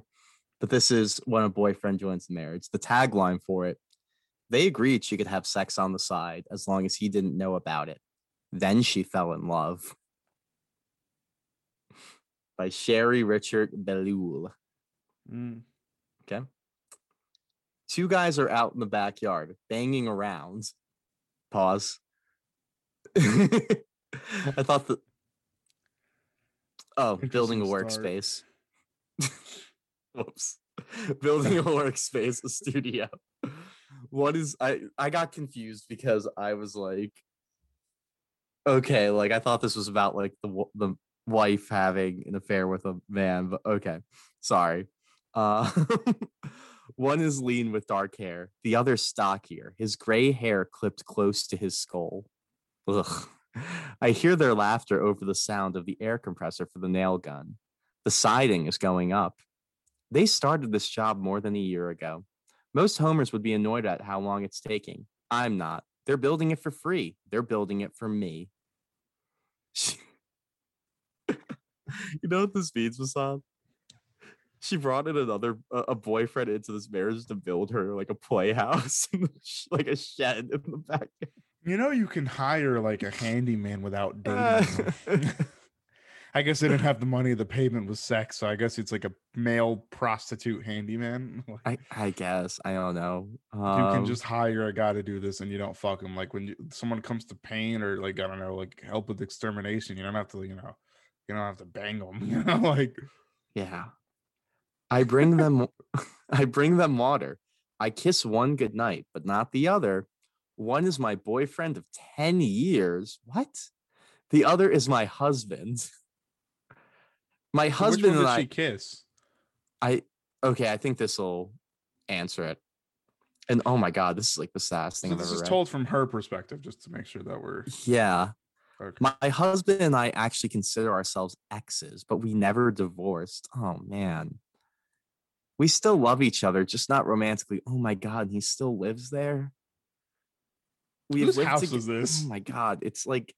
but this is when a boyfriend joins the marriage. The tagline for it: They agreed she could have sex on the side as long as he didn't know about it. Then she fell in love. By Sherry Richert Belul. Mm. Okay. Two guys are out in the backyard banging around. Pause. I thought that. Oh, building a workspace. Whoops. Building a workspace, a studio. What is I I got confused because I was like okay, like I thought this was about like the the wife having an affair with a man, but okay. Sorry. Uh, one is lean with dark hair, the other stockier, his gray hair clipped close to his skull. Ugh. I hear their laughter over the sound of the air compressor for the nail gun. The siding is going up. They started this job more than a year ago. Most homers would be annoyed at how long it's taking. I'm not. They're building it for free. They're building it for me. you know what this means, Masad? She brought in another a, a boyfriend into this marriage to build her like a playhouse, in the sh- like a shed in the back. You know, you can hire like a handyman without dating. Uh. I guess they didn't have the money. The payment was sex, so I guess it's like a male prostitute handyman. I I guess I don't know. you can Um, just hire a guy to do this, and you don't fuck him. Like when you, someone comes to paint or like I don't know, like help with extermination, you don't have to, you know, you don't have to bang them. You know, like Yeah. I bring them I bring them water. I kiss one goodnight, but not the other. One is my boyfriend of 10 years. What? The other is my husband. My husband and did she I kiss? I okay, I think this will answer it. And oh my god, this is like the saddest thing So I've this ever is read. told from her perspective, just to make sure that we're Yeah. okay. My husband and I actually consider ourselves exes, but we never divorced. Oh man. We still love each other, just not romantically. Oh my god, he still lives there. We Whose house toge- is this? Oh my god, it's like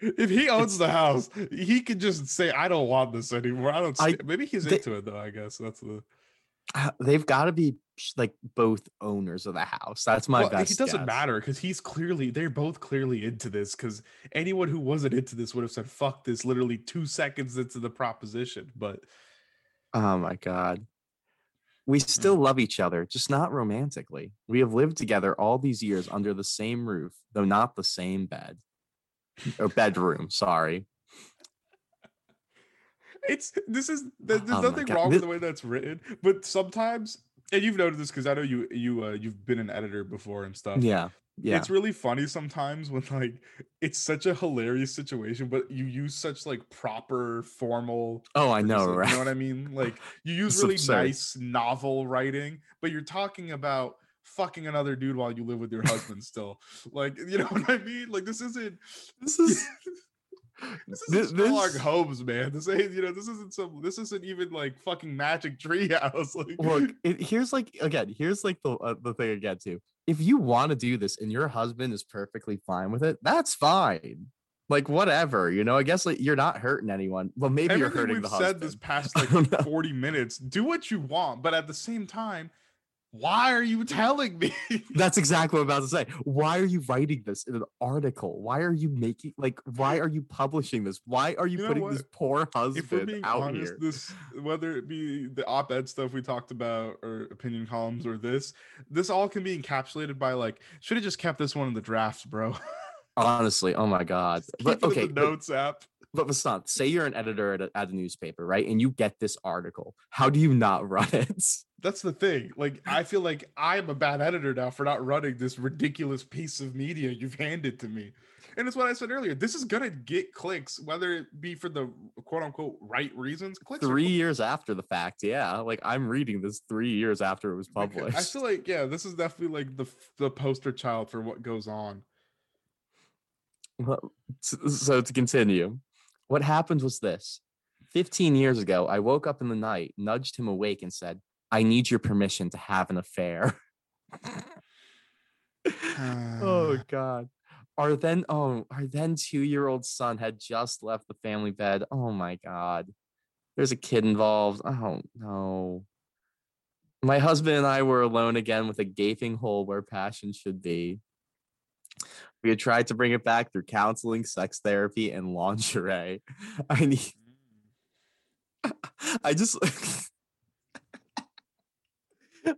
if he owns the house, he could just say, "I don't want this anymore." I don't. I- Maybe he's they- into it though. I guess that's the. uh, they've got to be like both owners of the house. That's my well, best. it doesn't guess. matter because he's clearly they're both clearly into this. Because anyone who wasn't into this would have said, "Fuck this!" Literally two seconds into the proposition. But Oh my god. We still love each other, just not romantically. We have lived together all these years under the same roof, though not the same bed. Or bedroom, sorry. it's this is there- there's Oh nothing wrong with the way that's written. But sometimes, and you've noted this because I know you you uh, you've been an editor before and stuff. Yeah. Yeah. It's really funny sometimes when like it's such a hilarious situation, but you use such like proper formal. Oh, I know, right? You know what I mean? Like you use really nice novel writing, but you're talking about fucking another dude while you live with your husband still. Like you know what I mean? Like this isn't. This is This Thi- is Sherlock this- Holmes, man. This ain't you know. This isn't some. This isn't even like fucking Magic Treehouse. Like, look. It, here's like again. Here's like the uh, the thing again too. If you want to do this and your husband is perfectly fine with it, that's fine. Like whatever, you know. I guess like you're not hurting anyone. Well, maybe you're everything hurting we've the said this past like 40 minutes do what you want but at the same time why are you telling me That's exactly what I'm about to say. Why are you writing this in an article? Why are you making like why are you publishing this? Why are you, You know putting what? this poor husband out honest here? this whether it be the op-ed stuff we talked about or opinion columns or this this all can be encapsulated by like should have just kept this one in the drafts bro Honestly, oh my god. Keep But it in okay, the but, notes app but Vasant, say you're an editor at a, at a newspaper, right? And you get this article. How do you not run it? That's the thing like i feel like i'm a bad editor now for not running this ridiculous piece of media you've handed to me and it's what i said earlier this is gonna get clicks whether it be for the quote unquote right reasons clicks Three years after the fact, yeah. Like I'm reading this three years after it was published. I feel like yeah, this is definitely like the the poster child for what goes on. Well, so to continue, what happened was this 15 years ago, I woke up in the night, nudged him awake, and said, I need your permission to have an affair. oh, uh. God. Our then, oh, our then two year old son had just left the family bed. Oh, my God. There's a kid involved. Oh, no. My husband and I were alone again with a gaping hole where passion should be. We had tried to bring it back through counseling, sex therapy, and lingerie. I need. Mm. I just.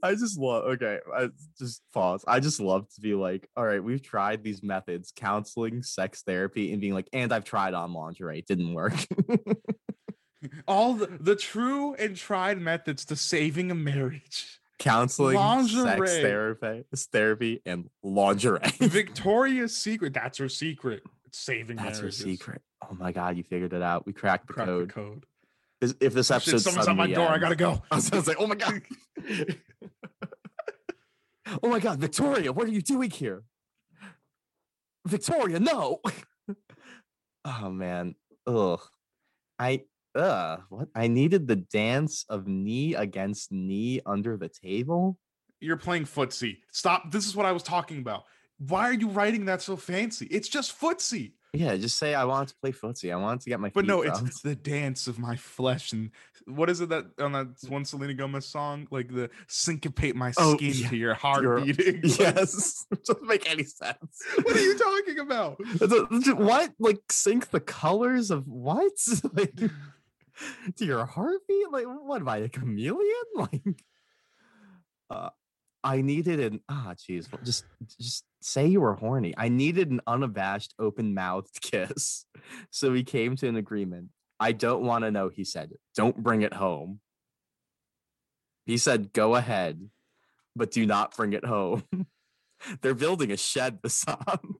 I just love. Okay, I just pause. I just love to be like, all right, we've tried these methods, counseling, sex therapy, and being like, and I've tried on lingerie, it didn't work. All the, the true and tried methods to saving a marriage. counseling, lingerie. sex therapy, therapy, and lingerie. Victoria's Secret, that's her secret. It's saving That's her secret. Oh my god, you figured it out. We cracked the Crack code. the code. If this Oh, episode shit, someone's at my door. I gotta go. I was, like, oh my god. oh my god, Victoria, what are you doing here? Victoria, no. oh man. Ugh. I uh what I needed the dance of knee against knee under the table. You're playing footsie. Stop. This is what I was talking about. Why are you writing that so fancy? It's just footsie. Yeah, just say I wanted to play footsie. I wanted to get my But feet no, it's rubbed." it's the dance of my flesh and what is it that on that one Selena Gomez song? Like the syncopate my Oh, skin yeah, to your heart your- beating. Like, Yes, doesn't make any sense. what are you talking about? What? Like sync the colors of what? Like to your heartbeat? Like what? Am I a chameleon? Like, uh, I needed an ah, jeez, just just say you were horny. I needed an unabashed, open mouthed kiss. So we came to an agreement. I don't want to know. He said, "Don't bring it home." He said, "Go ahead, but do not bring it home." They're building a shed, Bassam.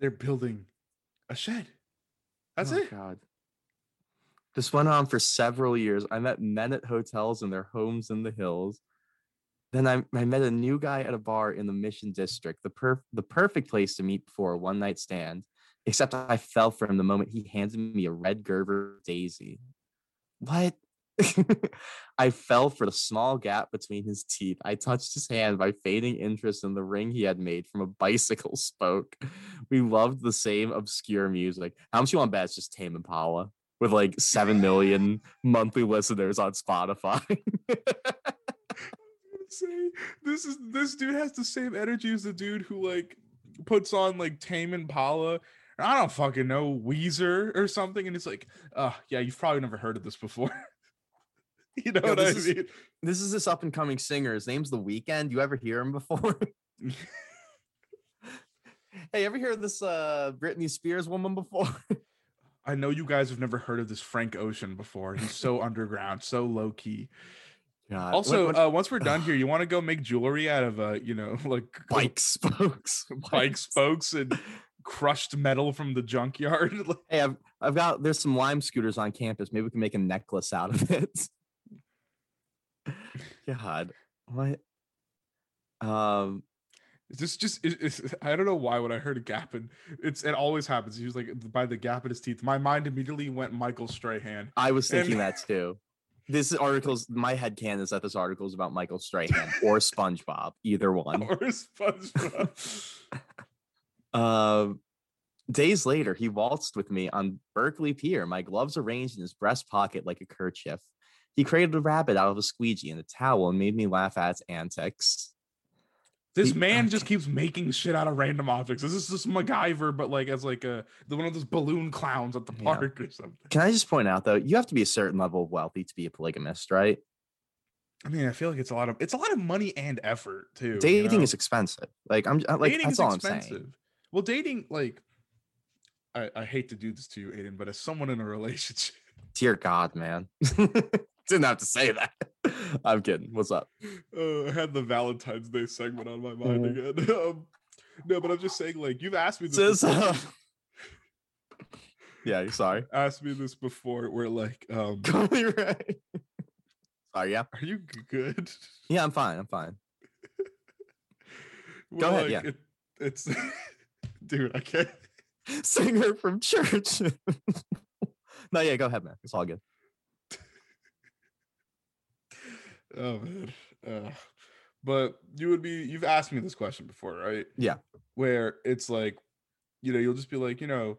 They're building a shed. That's Oh, it. God. This went on for several years. I met men at hotels in their homes in the hills. Then I, I met a new guy at a bar in the Mission District, the perf- the perfect place to meet for a one night stand. Except I fell for him the moment he handed me a red Gerber Daisy. What? I fell for the small gap between his teeth. I touched his hand by feigning interest in the ring he had made from a bicycle spoke. We loved the same obscure music. How much you want to bet it's just Tame Impala with like 7 million monthly listeners on Spotify? Say this is this dude has the same energy as the dude who like puts on like Tame Impala. I don't fucking know Weezer or something, and it's like, uh, yeah, you've probably never heard of this before. you know Yo, what I this is- mean? this is this up and coming singer. His name's The Weeknd. You ever hear him before? hey, ever hear this uh Britney Spears woman before? I know you guys have never heard of this Frank Ocean before. He's so underground, so low key. God, Also, what- what- uh, once we're done here, you want to go make jewelry out of uh, you know, like bike spokes. bike spokes and crushed metal from the junkyard. Hey, I've I've got there's some lime scooters on campus. Maybe we can make a necklace out of it. God, what? Um, Is this just it- it's, I don't know why when I heard a gap in it's it always happens. He was like by the gap in his teeth. My mind immediately went Michael Strahan. I was And- thinking that too. This article's my head can is that this article is about Michael Strahan or SpongeBob, either one. Or SpongeBob. Um, days later, he waltzed with me on Berkeley Pier, my gloves arranged in his breast pocket like a kerchief. He created a rabbit out of a squeegee and a towel and made me laugh at its antics. This He- man just keeps making shit out of random objects. This is just MacGyver, but like as like a the one of those balloon clowns at the Yeah. park or something. Can I just point out though, you have to be a certain level of wealthy to be a polygamist, right? I mean, I feel like it's a lot of it's a lot of money and effort too. you Dating know? is expensive. Like I'm uh, like dating that's is all expensive. I'm saying. Well, dating like I, I hate to do this to you, Aiden, but as someone in a relationship, Dear God, man. Didn't have to say that. I'm kidding. What's up? uh, I had the Valentine's Day segment on my mind Mhm. again. Um, no, but I'm just saying, like you've asked me this. Uh, yeah, you're sorry. asked me this before, where like, um, You're right. Sorry, yeah. are you good? Yeah, I'm fine. I'm fine. Where, ahead, like, yeah. it- it's, dude, I can't. Singer from church. no, yeah, go ahead, man. It's all good. Oh man. Uh, but you would be you've asked me this question before, right? Yeah. Where it's like, you know, you'll just be like, you know,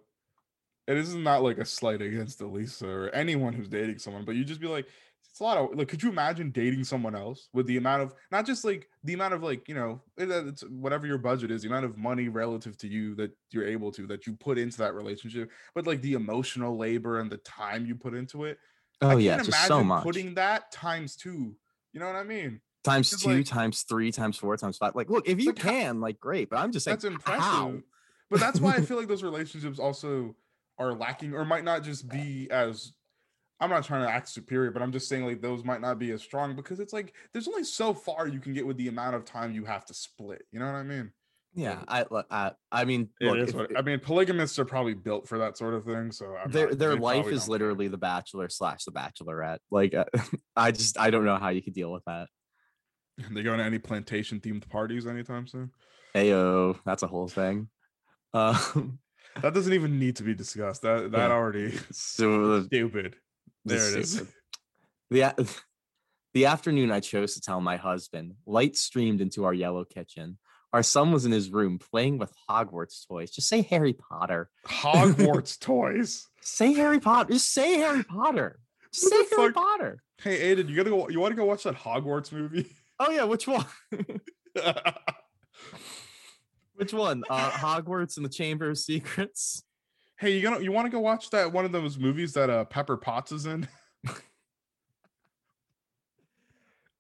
and this is not like a slight against Elisa or anyone who's dating someone, but you just be like, it's a lot of like, could you imagine dating someone else with the amount of not just like the amount of like, you know, it's whatever your budget is, the amount of money relative to you that you're able to that you put into that relationship, but like the emotional labor and the time you put into it. I Oh can't yeah, just so much. putting that times two. You know what I mean? times two, like- times three, times four, times five. Like, look, if you can, like, great. But I'm just saying, That's impressive. how? But that's why I feel like those relationships also are lacking or might not just be as I'm not trying to act superior, but I'm just saying like those might not be as strong because it's like there's only so far you can get with the amount of time you have to split. You know what I mean? Yeah, I, I, I mean, It look, is if- what I mean. Polygamists are probably built for that sort of thing. So I'm their not- their life is don't care. literally the Bachelor slash the Bachelorette. Like, uh, I just I don't know how you could deal with that. They going to any plantation themed parties anytime soon? Ayo, that's a whole thing. Um, That doesn't even need to be discussed. That that Yeah. already so stupid. There it is. stupid. The a- the afternoon I chose to tell my husband, light streamed into our yellow kitchen. Our son was in his room playing with Hogwarts toys. Just say Harry Potter. Hogwarts toys. Say Harry Potter. Just say Harry Potter. Just say Harry fuck? Potter. Hey, Aiden, you gotta go. You want to go watch that Hogwarts movie? Oh yeah, which one? which one? Uh, Hogwarts and the Chamber of Secrets. hey, you gonna you want to go watch that one of those movies that uh Pepper Potts is in?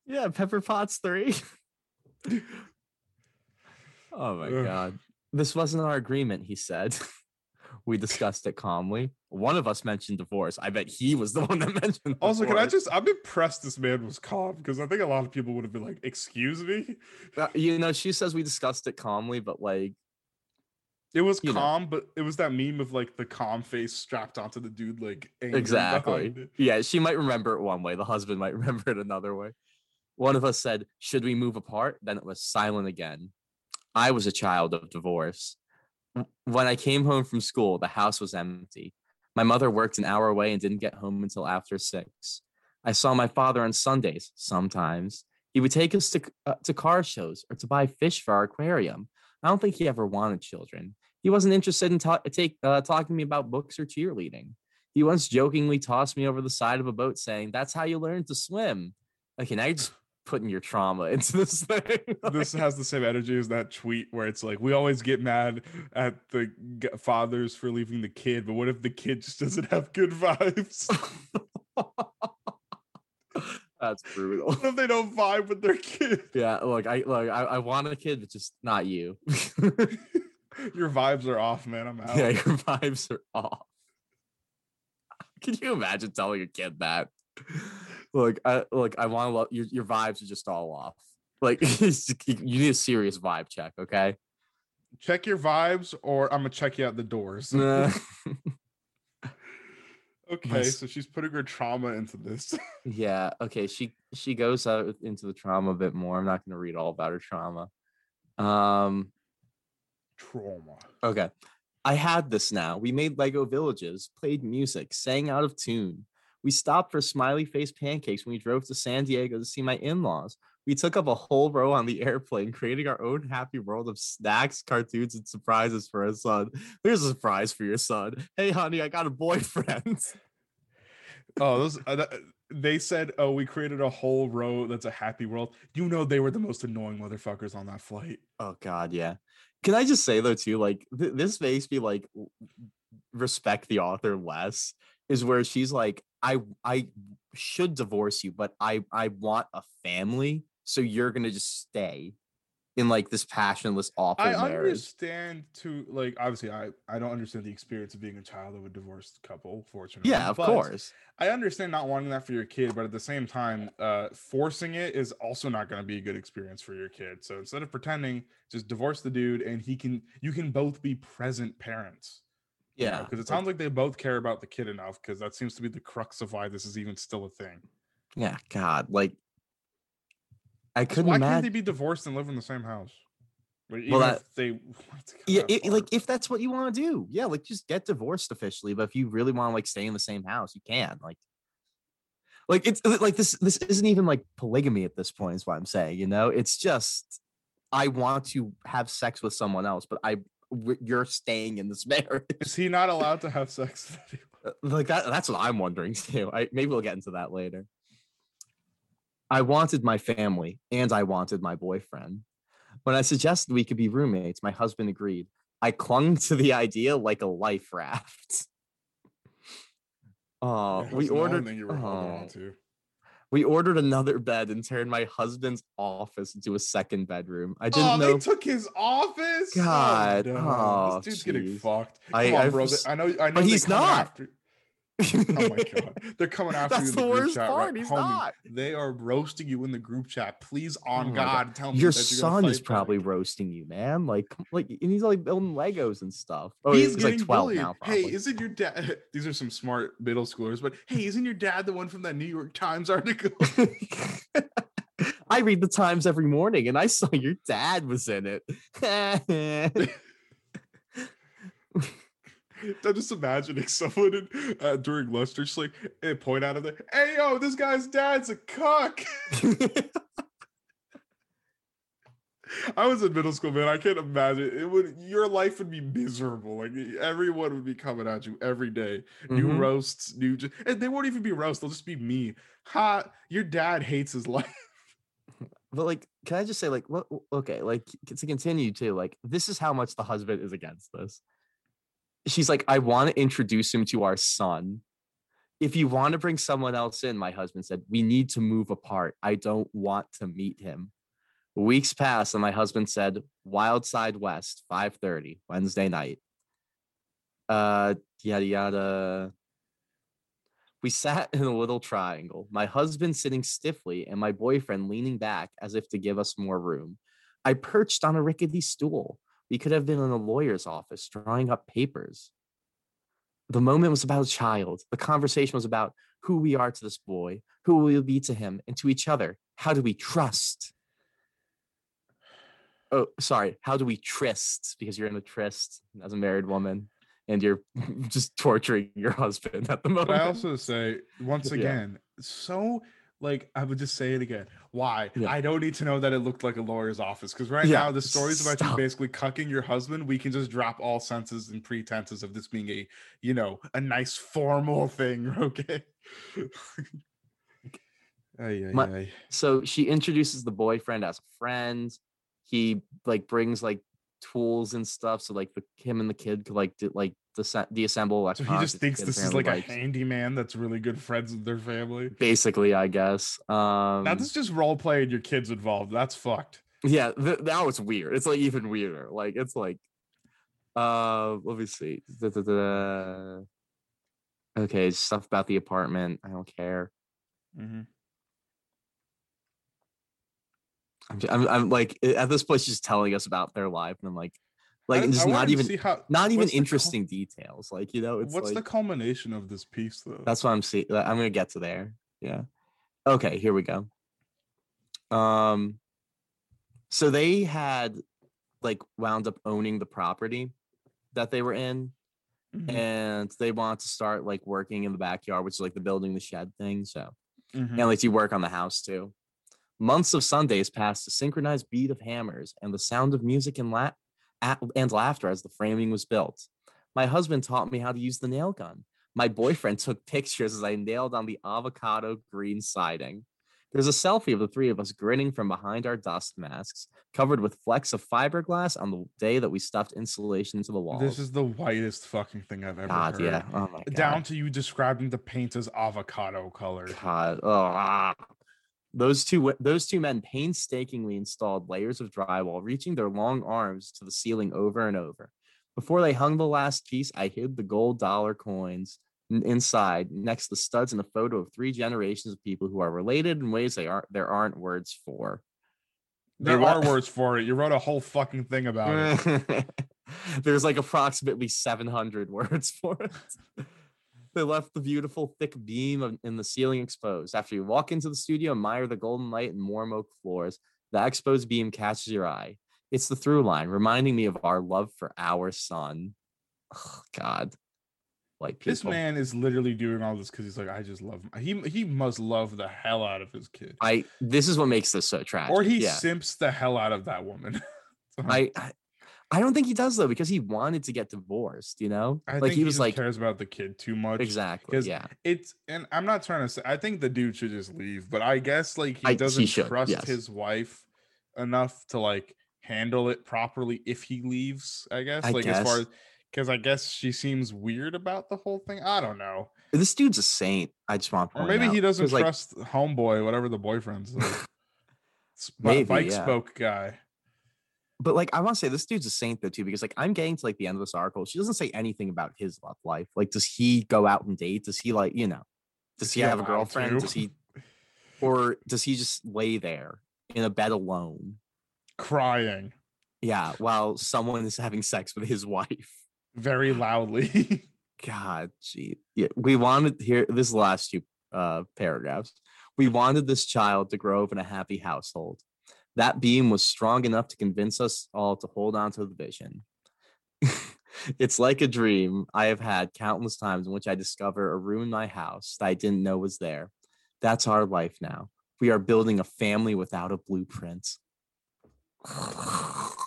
Yeah, Pepper Potts three. Oh my god. This wasn't our agreement, he said. we discussed it calmly. One of us mentioned divorce. I bet he was the one that mentioned Also, can I just? I'm impressed this man was calm because I think a lot of people would have been like, "Excuse me." Uh, you know, she says we discussed it calmly, but like It was You know. calm, but it was that meme of like the calm face strapped onto the dude, like exactly. Yeah, she might remember it one way. The husband might remember it another way. One of us said, Should we move apart? Then it was silent again. I was a child of divorce. When I came home from school, the house was empty. My mother worked an hour away and didn't get home until after six. I saw my father on Sundays sometimes. He would take us to, uh, to car shows or to buy fish for our aquarium. I don't think he ever wanted children. He wasn't interested in ta- take, uh, talking to me about books or cheerleading. He once jokingly tossed me over the side of a boat, saying, That's how you learn to swim. Okay, now you're just putting your trauma into this thing. this has the same energy as that tweet where it's like we always get mad at the fathers for leaving the kid, but what if the kid just doesn't have good vibes? That's brutal. what if they don't vibe with their kid? Yeah, look, I look, I, I want a kid, but just not you. Your vibes are off, man. I'm out. yeah, your vibes are off. Can you imagine telling a kid that? Look, I look, I want to love your your vibes are just all off. Like you need a serious vibe check, okay? Check your vibes, or I'm gonna check you out the doors. Nah. okay, so she's putting her trauma into this. yeah, okay. She she goes out into the trauma a bit more. I'm not to read all about her trauma. Um, trauma. Okay. I had this now. We made Lego villages, played music, sang out of tune. We stopped for smiley face pancakes when we drove to San Diego to see my in laws. We took up a whole row on the airplane, creating our own happy world of snacks, cartoons, and surprises for our son. Here's a surprise for your son. Hey, honey, I got a boyfriend. Oh, those uh, that, they said, "Oh, we created a whole row that's a happy world." You know, they were the most annoying motherfuckers on that flight. Oh, God, yeah. Can I just say, though, too, like, th- this makes me like respect the author less is where she's like i i should divorce you but i i want a family so you're gonna just stay in like this passionless awful I marriage understand to like obviously I I don't understand the experience of being a child of a divorced couple. Fortunately, yeah of course I understand not wanting that for your kid, but at the same time, uh, forcing it is also not going to be a good experience for your kid. So instead of pretending, just divorce the dude, and he can you can both be present parents. Yeah because it sounds like they both care about the kid enough. Because that seems to be the crux of why this is even still a thing. yeah god like i couldn't why can't they be divorced and live in the same house? Like, Well, if that- they to go yeah it, like if that's what you want to do yeah like just get divorced officially but if you really want to like stay in the same house you can like like it's uh, like this this isn't even like polygamy at this point is what i'm saying you know it's just i want to have sex with someone else but i you're staying in this marriage is he not allowed to have sex? with? Uh, like that that's what i'm wondering too i maybe we'll get into that later i wanted my family and i wanted my boyfriend when i suggested we could be roommates my husband agreed i clung to the idea like a life raft oh we was the only ordered you were on oh, to. We ordered another bed and turned my husband's office into a second bedroom i didn't Oh, know they took his office. Oh, God, no. oh, this dude's getting fucked. Come I- on, I bro. I know. I know. but he's not. After, oh my god, they're coming after That's you. in the group worst chat, part, Right? he's Homie, not. They are roasting you in the group chat. Please, on Oh God, God. tell me your that you're son is probably back. roasting you, man. Like, like, and he's like building Legos and stuff. Oh, He's, he's, like twelve bullied. now. Hey, isn't your dad? These are some smart middle schoolers, but hey, isn't your dad the one from that New York Times article? I read the Times every morning, and I saw your dad was in it. I'm just imagining someone in, uh, during lunch, they're just like, eh, point out of there, hey yo, this guy's dad's a cuck. I was in middle school, man. I can't imagine it would. Your life would be miserable. Like everyone would be coming at you every day. New Mhm. roasts, new, and they won't even be roasts. They'll just be me. Ha! Your dad hates his life. But like, can I just say, like, what? Okay, like to continue too, like, this is how much the husband is against this. She's like, I want to introduce him to our son. If you want to bring someone else in, my husband said, we need to move apart. I don't want to meet him. Weeks passed, and my husband said, Wild Side West, 5:30, Wednesday night. Uh yada yada. We sat in a little triangle, my husband sitting stiffly and my boyfriend leaning back as if to give us more room. I perched on a rickety stool. We could have been in a lawyer's office drawing up papers. The moment was about a child. The conversation was about who we are to this boy, who we will be to him, and to each other. How do we trust? Oh, sorry. How do we tryst? Because you're in a tryst as a married woman and you're just torturing your husband at the moment. But I also say once Yeah. again, so like I would just say it again. Why? Yeah. I don't need to know that it looked like a lawyer's office because right Yeah, now the stories about you basically cucking your husband. We can just drop all senses and pretenses of this being a, you know, a nice formal thing. Okay. ay, ay, My- ay. so she introduces the boyfriend as a friend. He like brings like tools and stuff. So like the him and the kid could like do, like disa- deassemble. So electronics he just thinks this is like a likes. handyman that's really good friends with their family. Basically, I guess. Um, Now this is just role play and your kids involved. That's fucked. yeah th- now it's weird it's like even weirder like it's like uh let me see Da, da, da. okay stuff about the apartment i don't care Mm-hmm. I'm, I'm, I'm like at this point she's telling us about their life and i'm like like I- just I not even how- not even the interesting details like you know it's What's the culmination of this piece, though? that's what i'm seeing i'm gonna get to there yeah okay here we go um so they had like wound up owning the property that they were in Mhm, and they want to start like working in the backyard, which is like the building the shed thing. So mhm. and like you work on the house too. Months of Sundays passed to synchronized beat of hammers and the sound of music and la- at- and laughter as the framing was built. My husband taught me how to use the nail gun. My boyfriend took pictures as I nailed on the avocado green siding. There's a selfie of the three of us grinning from behind our dust masks, covered with flecks of fiberglass on the day that we stuffed insulation into the walls. This is the whitest fucking thing I've ever God, heard. yeah. Oh my God. Down to you describing the paint as avocado color. God, oh, ah. Those two those two men painstakingly installed layers of drywall, reaching their long arms to the ceiling over and over. Before they hung the last piece, I hid the gold dollar coins inside, next to the studs, and a photo of three generations of people who are related in ways they aren't there aren't words for. There are words for it. You wrote a whole fucking thing about it. There's like approximately 700 words for it. They left the beautiful thick beam in the ceiling exposed. After you walk into the studio, admire the golden light and warm oak floors, the exposed beam catches your eye. It's the through line, reminding me of our love for our son. Oh, God. Like people. This man is literally doing all this because he's like, I just love him. He he must love the hell out of his kid. I this is what makes this so tragic. Or he yeah. simps the hell out of that woman. I, I I don't think he does though, because he wanted to get divorced, you know? I like think he was just like cares about the kid too much. Exactly. Yeah. It's and I'm not trying to say I think the dude should just leave, but I guess like he I- he doesn't should, trust yes. his wife enough to like handle it properly if he leaves. I guess I like as far as because I guess she seems weird about the whole thing. I don't know, This dude's a saint. I just want to or maybe he doesn't 'cause, like, trust homeboy, whatever the boyfriend's like. Maybe, bike yeah. spoke guy. But like I want to say this dude's a saint though too, because like I'm getting to like the end of this article. She doesn't say anything about his love life. Like, does he go out and date? Does he like, you know, does he he have a girlfriend? Does he or does he just lay there in a bed alone? Crying Yeah, while someone is having sex with his wife. very loudly. God, gee. Yeah, we wanted here. This is the last two uh, paragraphs. We wanted this child to grow up in a happy household. That beam was strong enough to convince us all to hold on to the vision. it's like a dream I have had countless times in which I discover a room in my house that I didn't know was there. That's our life now. We are building a family without a blueprint.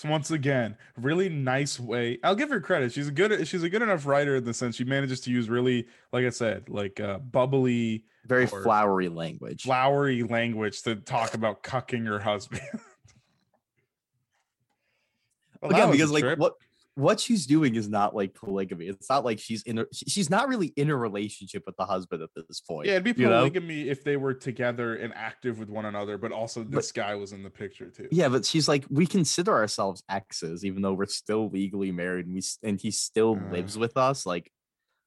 So once again, really nice way. I'll give her credit. She's a good she's a good enough writer in the sense she manages to use really, like I said, like uh, bubbly, Very flowery language. flowery language to talk about cucking her husband. Well, Again, because like what what she's doing is not like polygamy. It's not like she's in a she's not really in a relationship with the husband at this point. Yeah, it'd be you know? polygamy if they were together and active with one another, but also But- this guy was in the picture too. Yeah, but she's like, we consider ourselves exes, even though we're still legally married, and we and he still Uh. lives with us. Like,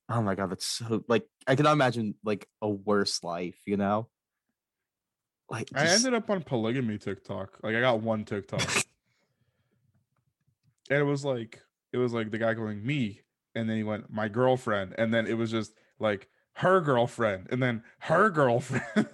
oh my god, that's so like I cannot imagine like a worse life, you know? Like, I ended up on polygamy TikTok. Like I got one TikTok. and it was like it was like the guy going me and then he went my girlfriend and then it was just like her girlfriend and then her girlfriend.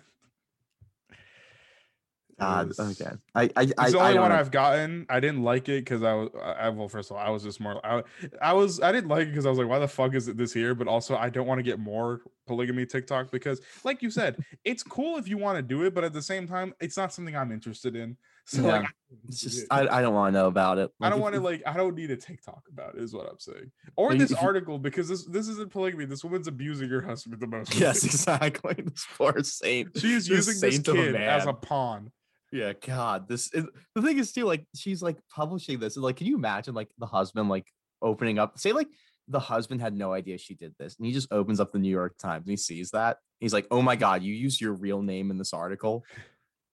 God, ah, was- okay. I I I, It's the only don't one know. I've gotten. I didn't like it because I was. I, I- well, first of all, I was just more. I, I was. I didn't like it because I was like, why the fuck is it this here? But also, I don't want to get more polygamy TikTok because, like you said, it's cool if you want to do it, but at the same time, it's not something I'm interested in. So Yeah. I, It's just. I, I don't want to know about it. I don't want to like. I don't need a TikTok about it. Is what I'm saying. Or this article because this this isn't polygamy. This woman's abusing her husband the most. Yes, exactly. This poor saint. She is this using this of a kid as a pawn. Yeah, God, this is the thing is too like she's like publishing this. and, Like, can you imagine like the husband like opening up? Say like the husband had no idea she did this, and he just opens up the New York Times and he sees that. He's like, "Oh my God, you use your real name in this article."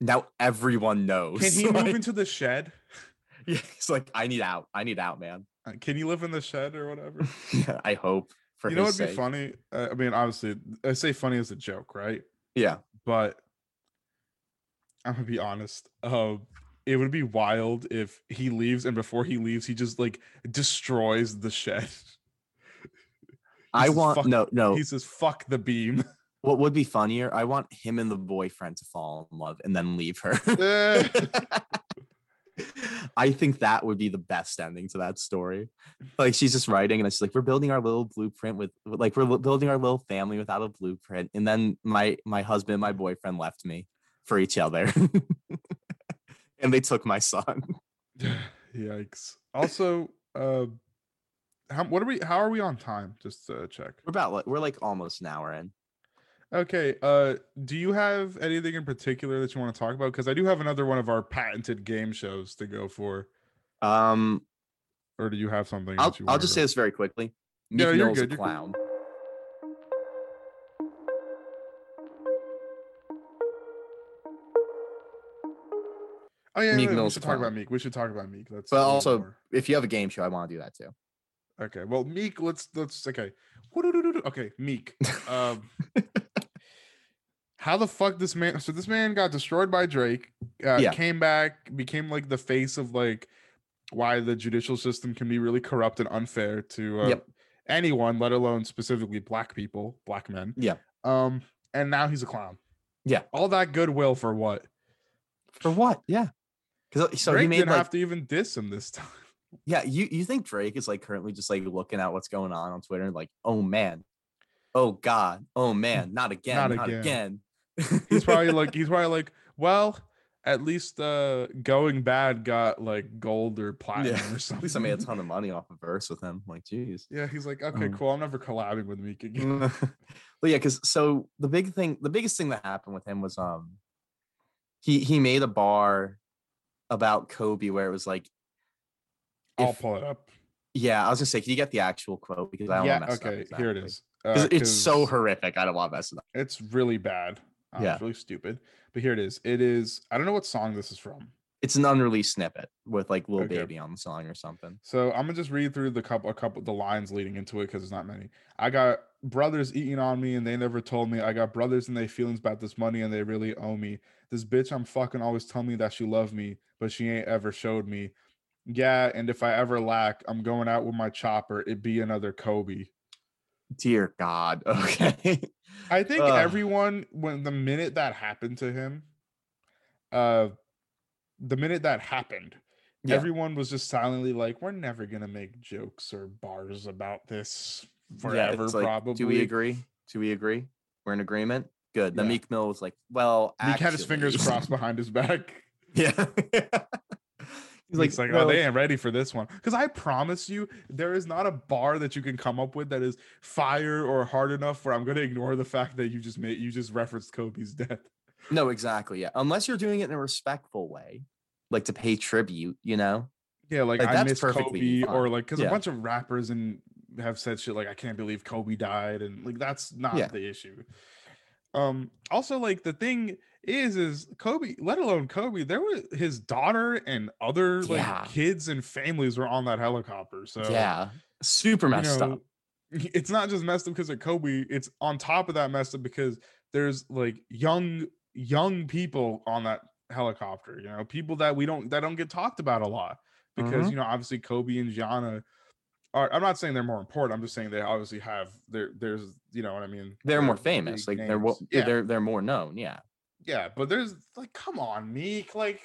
Now everyone knows. Can he move into the shed? Yeah, he's like, "I need out. I need out, man." Uh, Can you live in the shed or whatever? Yeah, I hope for you know what'd be funny? Uh, I mean, obviously, I say funny as a joke, right? Yeah, But I'm gonna be honest. Um, it would be wild if he leaves and before he leaves, he just like destroys the shed. I want "Fuck-" no, no. He says, "Fuck the beam." What would be funnier? I want him and the boyfriend to fall in love and then leave her. Eh. I think that would be the best ending to that story. Like she's just writing and it's like we're building our little blueprint with like we're building our little family without a blueprint. And then my my husband, and my boyfriend left me for each other. and they took my son. Yikes. Also, uh, how what are we? How are we on time? Just to check. We're about like we're like almost an hour in. Okay. Uh, do you have anything in particular that you want to talk about? Because I do have another one of our patented game shows to go for. Um Or do you have something? I'll that you I'll just say this very quickly. No, Meek you're Mill's good, a you're good. clown. Oh yeah, Meek yeah, we should talk about. Meek. We should talk about Meek. That's But also, more- if you have a game show, I want to do that too. okay. Well, Meek. Let's let's okay. Okay, Meek. Um, how the fuck this man? So this man got destroyed by Drake. Uh, Yeah. Came back, became like the face of like why the judicial system can be really corrupt and unfair to uh, Yep. anyone, let alone specifically black people, black men. Yeah. Um, and now he's a clown. Yeah. All that goodwill for what? For what? Yeah. Because so Drake he made didn't like have to even diss him this time. yeah. You you think Drake is like currently just like looking at what's going on on Twitter and like oh man, oh god, oh man, not again, Not not, again. again. He's probably like he's probably like, well, at least uh going bad got like gold or platinum yeah. or something. At least I made a ton of money off a verse with him. Like, geez. Yeah, he's like, okay, Um, cool. I'm never collabing with Meek again. but yeah, because so the big thing, the biggest thing that happened with him was um he he made a bar about Kobe where it was like I'll pull it up. yeah, I was gonna say, can you get the actual quote because I don't Yeah, want to mess okay, up here it exactly. is. Uh, it's so horrific. I don't want to mess it up. It's really bad. Uh, Yeah. it's really stupid. But here it is. It is. I don't know what song this is from. It's an unreleased snippet with like Lil Okay. Baby on the song or something. So I'm gonna just read through the couple, a couple, the lines leading into it because it's not many. I got brothers eating on me and they never told me. I got brothers and they feelings about this money and they really owe me. This bitch I'm fucking always tell me that she love me, but she ain't ever showed me. Yeah, and if I ever lack, I'm going out with my chopper. It be another Kobe. Dear God. Okay. I think Ugh. everyone when the minute that happened to him, uh the minute that happened, Yeah. everyone was just silently like, We're never gonna make jokes or bars about this Yeah, forever, it's like, probably. Do we agree? Do we agree? We're in agreement. Good. Then Yeah. Meek Mill was like, "Well, Meek had his fingers crossed behind his back. Yeah. He's like, "No, oh, they ain't ready for this one. Because I promise you, there is not a bar that you can come up with that is fire or hard enough where I'm going to ignore the fact that you just made you just referenced Kobe's death. No, exactly. Yeah. Unless you're doing it in a respectful way, like to pay tribute, you know? Yeah, like, Like, I miss perfectly Kobe, or like because Yeah. a bunch of rappers and have said shit like I can't believe Kobe died, and like that's not Yeah. the issue. Um, also like the thing is, is Kobe, let alone Kobe, there was his daughter and other like Yeah. kids and families were on that helicopter. So yeah. Super you messed know, up. It's not just messed up because of Kobe. It's on top of that messed up because there's like young young people on that helicopter. You know, people that we don't that don't get talked about a lot because Mhm. you know obviously Kobe and Gianna are. I'm not saying they're more important. I'm just saying they obviously have there. There's you know what I mean. They're more famous. Like they're names. yeah they're they're more known. Yeah. Yeah. But there's like come on Meek like.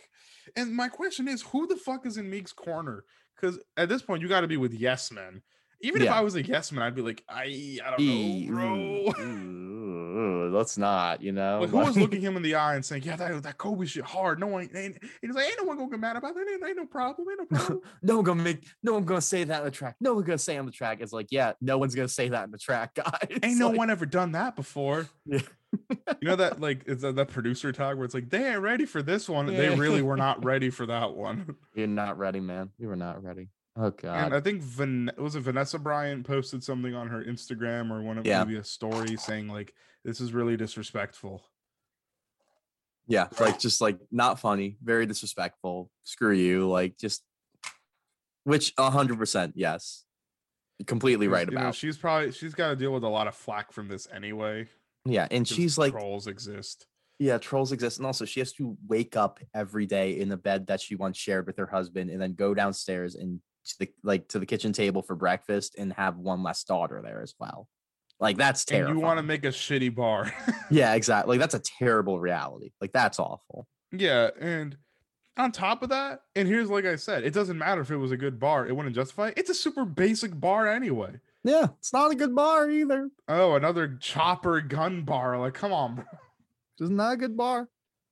And my question is, who the fuck is in Meek's corner? Because at this point, you got to be with Yes Men. Even if I was a Yes Man, I'd be like, I, I don't know, mm, bro. Mm. Ooh, let's not, you know. Like, who was looking him in the eye and saying, "Yeah, that, that Kobe shit hard. No one, ain't, and he's like, ain't no one gonna get mad about that. Ain't, ain't no problem. Ain't no problem." no one gonna make no one gonna say that on the track. No one gonna say on the track. It's like, yeah, no one's gonna say that in the track, guys. ain't no Like, one ever done that before. Yeah. you know that like it's that, that producer talk where it's like they ain't ready for this one. They really were not ready for that one. You're not ready, man. You were not ready. Oh And. I think Van- was it Vanessa Bryant posted something on her Instagram or one of Yeah. maybe a story saying like this is really disrespectful. yeah, like just like not funny, very disrespectful. Screw you. Like just which hundred percent, yes. You're right you know, about. she's probably she's got to deal with a lot of flack from this anyway. yeah, and she's like trolls exist. Yeah, trolls exist, and also she has to wake up every day in the bed that she once shared with her husband, and then go downstairs and to the like to the kitchen table for breakfast, and have one less daughter there as well. Like that's terrible. you want to make a shitty bar. Yeah, exactly. Like that's a terrible reality. Like that's awful. Yeah, and on top of that, and here's like I said, it doesn't matter if it was a good bar, it wouldn't justify. it. It's a super basic bar anyway. Yeah, it's not a good bar either. Oh, another chopper gun bar. Like, come on, bro. It's not a good bar.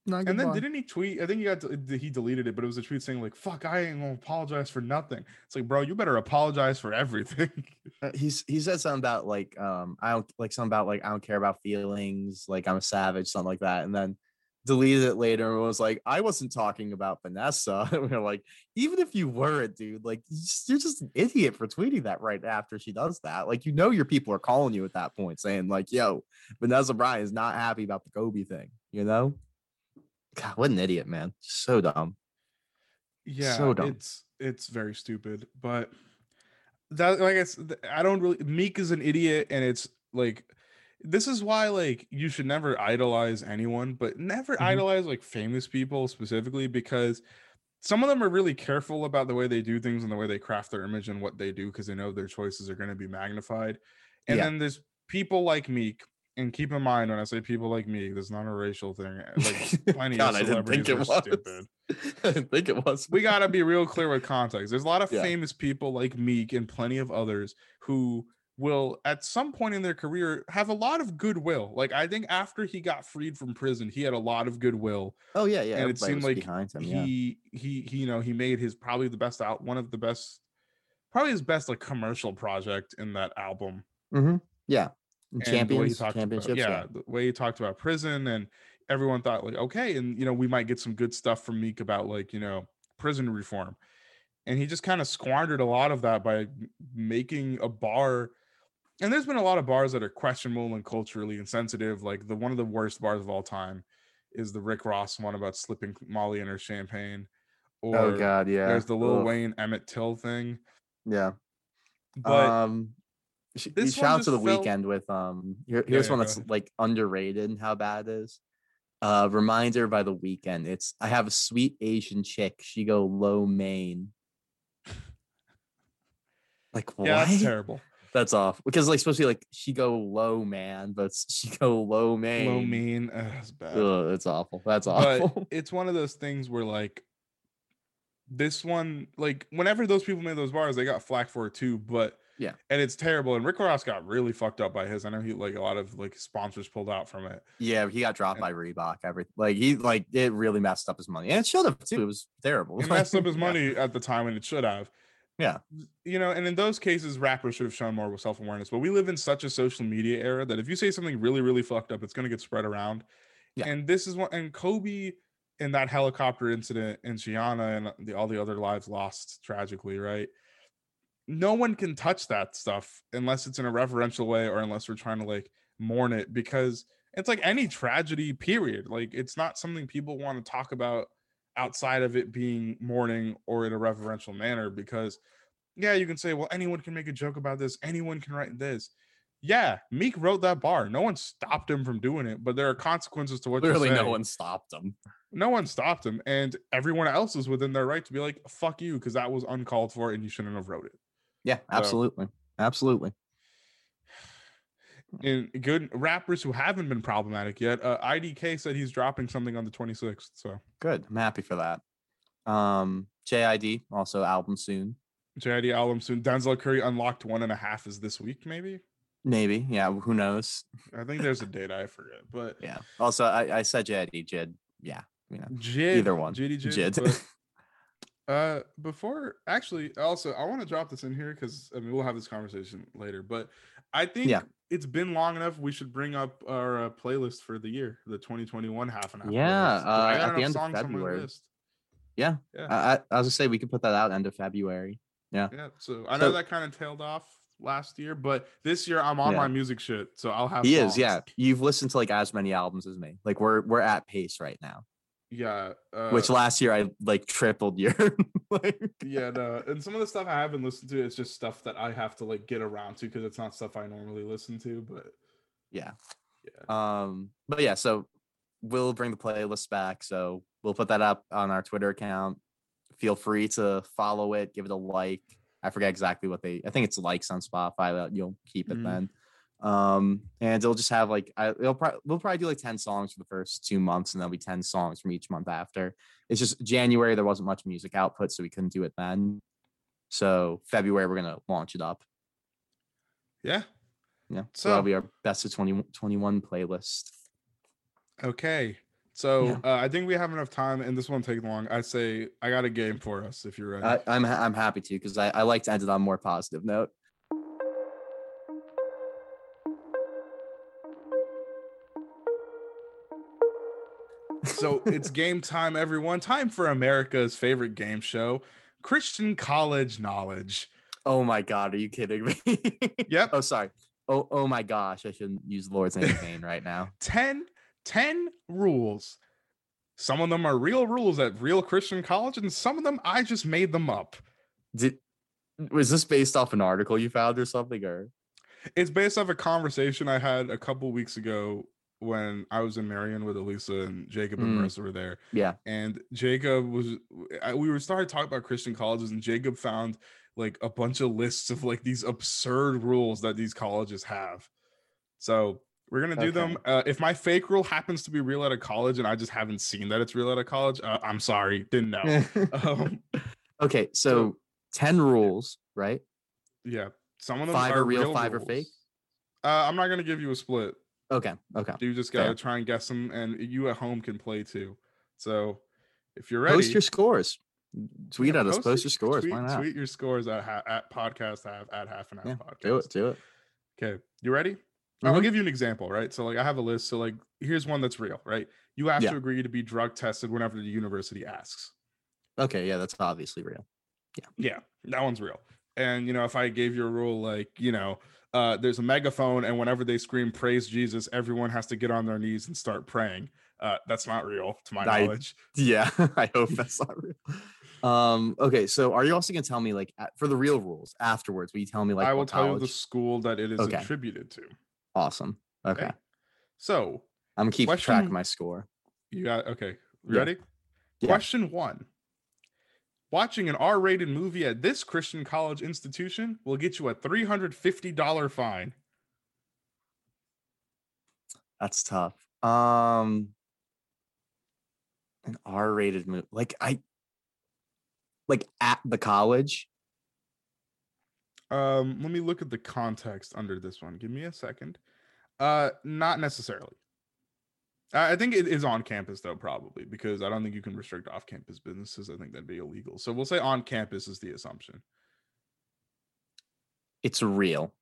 Not good And then bar. didn't he tweet? I think he got to, he deleted it, but it was a tweet saying like, "Fuck, I ain't gonna apologize for nothing." It's like, bro, you better apologize for everything. Uh, he's he said something about like um I don't like something about like I don't care about feelings, like I'm a savage, something like that, and then deleted it later and was like, I wasn't talking about Vanessa. and we are like, even if you weren't, dude, like you just- you're just an idiot for tweeting that right after she does that. Like you know your people are calling you at that point, saying like, "Yo, Vanessa Bryant is not happy about the Kobe thing," you know. God, what an idiot, man! So dumb. yeah, So dumb. it's it's very stupid. But that, like I said, I don't really. Meek is an idiot, and it's like this is why like you should never idolize anyone, but never Mhm. idolize like famous people specifically because some of them are really careful about the way they do things and the way they craft their image and what they do because they know their choices are going to be magnified. And Yeah. then there's people like Meek. And keep in mind when I say people like me, that's not a racial thing. Like plenty God, I of didn't think celebrities it are was. stupid I didn't think it was. we got to be real clear with context. There's a lot of Yeah. famous people like Meek and plenty of others who will at some point in their career have a lot of goodwill. Like I think after he got freed from prison, he had a lot of goodwill. Oh yeah, yeah. and it everybody seemed like behind him. Yeah. he, he he you know, he made his probably the best out one of the best probably his best like commercial project in that album. Mm-hmm. Yeah. And the way he Champions, talked about- yeah, yeah. the way he talked about prison and everyone thought like, okay, and you know, we might get some good stuff from Meek about like, you know, prison reform. And he just kind of squandered a lot of that by making a bar. And there's been a lot of bars that are questionable and culturally insensitive. Like the one of the worst bars of all time is the Rick Ross one about slipping Molly in her champagne. Or oh God, yeah. there's the Lil Ugh. Wayne Emmett Till thing. Yeah. But um, sh- this shout out to the felt- Weeknd with um. Here, here's yeah, one go that's like underrated and how bad it is. Uh, reminder by the Weeknd. It's I have a sweet Asian chick. She go low main. Like what? yeah, that's terrible. That's off because like supposed to be like she go low man, but she go low main. Low mean. Ugh, it's bad. Ugh, it's awful. That's but awful. it's one of those things where like this one like whenever those people made those bars they got flack for it too but Yeah. and it's terrible. And Rick Ross got really fucked up by his. I know he like a lot of like sponsors pulled out from it. Yeah, he got dropped And- by Reebok. Every like he like it really messed up his money, and it should have too. It was terrible. It messed up his Yeah. money at the time, and it should have. Yeah. you know, and in those cases, rappers should have shown more self awareness. But we live in such a social media era that if you say something really, really fucked up, it's going to get spread around. Yeah. And this is what, and Kobe in that helicopter incident and Gianna and the, all the other lives lost tragically, right? No one can touch that stuff unless it's in a reverential way or unless we're trying to like mourn it because it's like any tragedy, period. Like it's not something people want to talk about outside of it being mourning or in a reverential manner because yeah you can say well anyone can make a joke about this. Anyone can write this. Yeah meek wrote that bar. No one stopped him from doing it but there are consequences to what Literally, no one stopped him. no one stopped him and everyone else is within their right to be like fuck you because that was uncalled for and you shouldn't have wrote it Yeah, absolutely, absolutely. and good rappers who haven't been problematic yet uh, IDK said he's dropping something on the 26th so Good. I'm happy for that. Um, JID also album soon. JID album soon denzel curry unlocked one and a half is this week maybe Maybe. Yeah. Who knows? i think there's a date i forget but Yeah. Also, I, I said JID. Jid. Yeah. You know. Jid, Either one. Jid. Jid. uh, before actually, also I want to drop this in here because I mean we'll have this conversation later. But I think Yeah. it's been long enough. We should bring up our uh, playlist for the year, the 2021 half and half. Yeah, uh, at the end of songs February. list. Yeah. Yeah. I, I, was gonna say we could put that out end of February. Yeah, Yeah. so I know So- that kind of tailed off last year, but this year I'm on Yeah. my music shit, so I'll have. He is. Yeah. You've listened to like as many albums as me. Like we're we're at pace right now. Yeah. Uh, Which last year I like tripled your. like, yeah, no, and some of the stuff I haven't listened to, it's just stuff that I have to like get around to because it's not stuff I normally listen to. But yeah. yeah, Um, but yeah, so we'll bring the playlist back. So we'll put that up on our Twitter account. Feel free to follow it, give it a like. I forget exactly what they. I think it's likes on Spotify. That you'll keep it Mhm. then. Um, and it'll just have like I, it'll probably we'll probably do like ten songs for the first two months, and there'll be ten songs from each month after. It's just January there wasn't much music output, so we couldn't do it then. So February we're gonna launch it up. yeah. Yeah, so, So- that'll be our best of 20, playlist. Okay. So Yeah. uh, I think we have enough time, and this won't take long. I say I got a game for us if you're ready. I, I'm ha- I'm happy to because I, I like to end it on a more positive note. So it's game time, everyone. Time for America's favorite game show, Christian College Knowledge. Oh my god, are you kidding me? Yep. oh sorry. Oh oh my gosh, I shouldn't use Lord's name in vain right now. 10, 10 rules. Some of them are real rules at real Christian college, and some of them I just made them up. Did was this based off an article you found or something or It's based off a conversation I had a couple weeks ago when I was in Marion with Elisa and Jacob and Mm. Marissa were there. yeah and Jacob was we were started talking about Christian colleges and Jacob found like a bunch of lists of like these absurd rules that these colleges have. So we're gonna do them. Uh, if my fake rule happens to be real at a college and I just haven't seen that it's real at a college, uh, I'm sorry, didn't know. um, okay, so, 10 rules, right? yeah, some of them Five are are real, five are fake? Uh, I'm not gonna give you a split. Okay, okay. You just gotta Fair. try and guess them, and you at home can play too. So if you're ready, Post your scores. Tweet Yeah, at us, post your scores. Tweet, Why not? tweet your scores at ha- at podcast half at half and half Yeah, podcast. do it, do it. Okay, you ready? I'll Mhm. give you an example, right? So like I have a list. So like here's one that's real, right? You have Yeah. to agree to be drug tested whenever the university asks. Okay, yeah, that's obviously real. Yeah. Yeah, that one's real. And you know, if I gave you a rule like, you know, uh, there's a megaphone, and whenever they scream "Praise Jesus," everyone has to get on their knees and start praying. Uh, that's not real, to my I- knowledge. Yeah, I hope that's not real. Um, okay, so are you also gonna tell me like a- for the real rules afterwards? Will you tell me like I will tell you the school that it is Okay. attributed to. Awesome. Okay. Okay. So I'm gonna keep track of my score. you got okay. You Yeah. Ready? Yeah. Question one. Watching an R rated movie at this Christian college institution will get you a $350 fine. That's tough. Um an R-rated movie. Like I like at the college. Um, let me look at the context under this one. Give me a second. Uh, not necessarily. I think it is on campus though, probably because I don't think you can restrict off-campus businesses. I think that'd be illegal. So we'll say on campus is the assumption. It's real.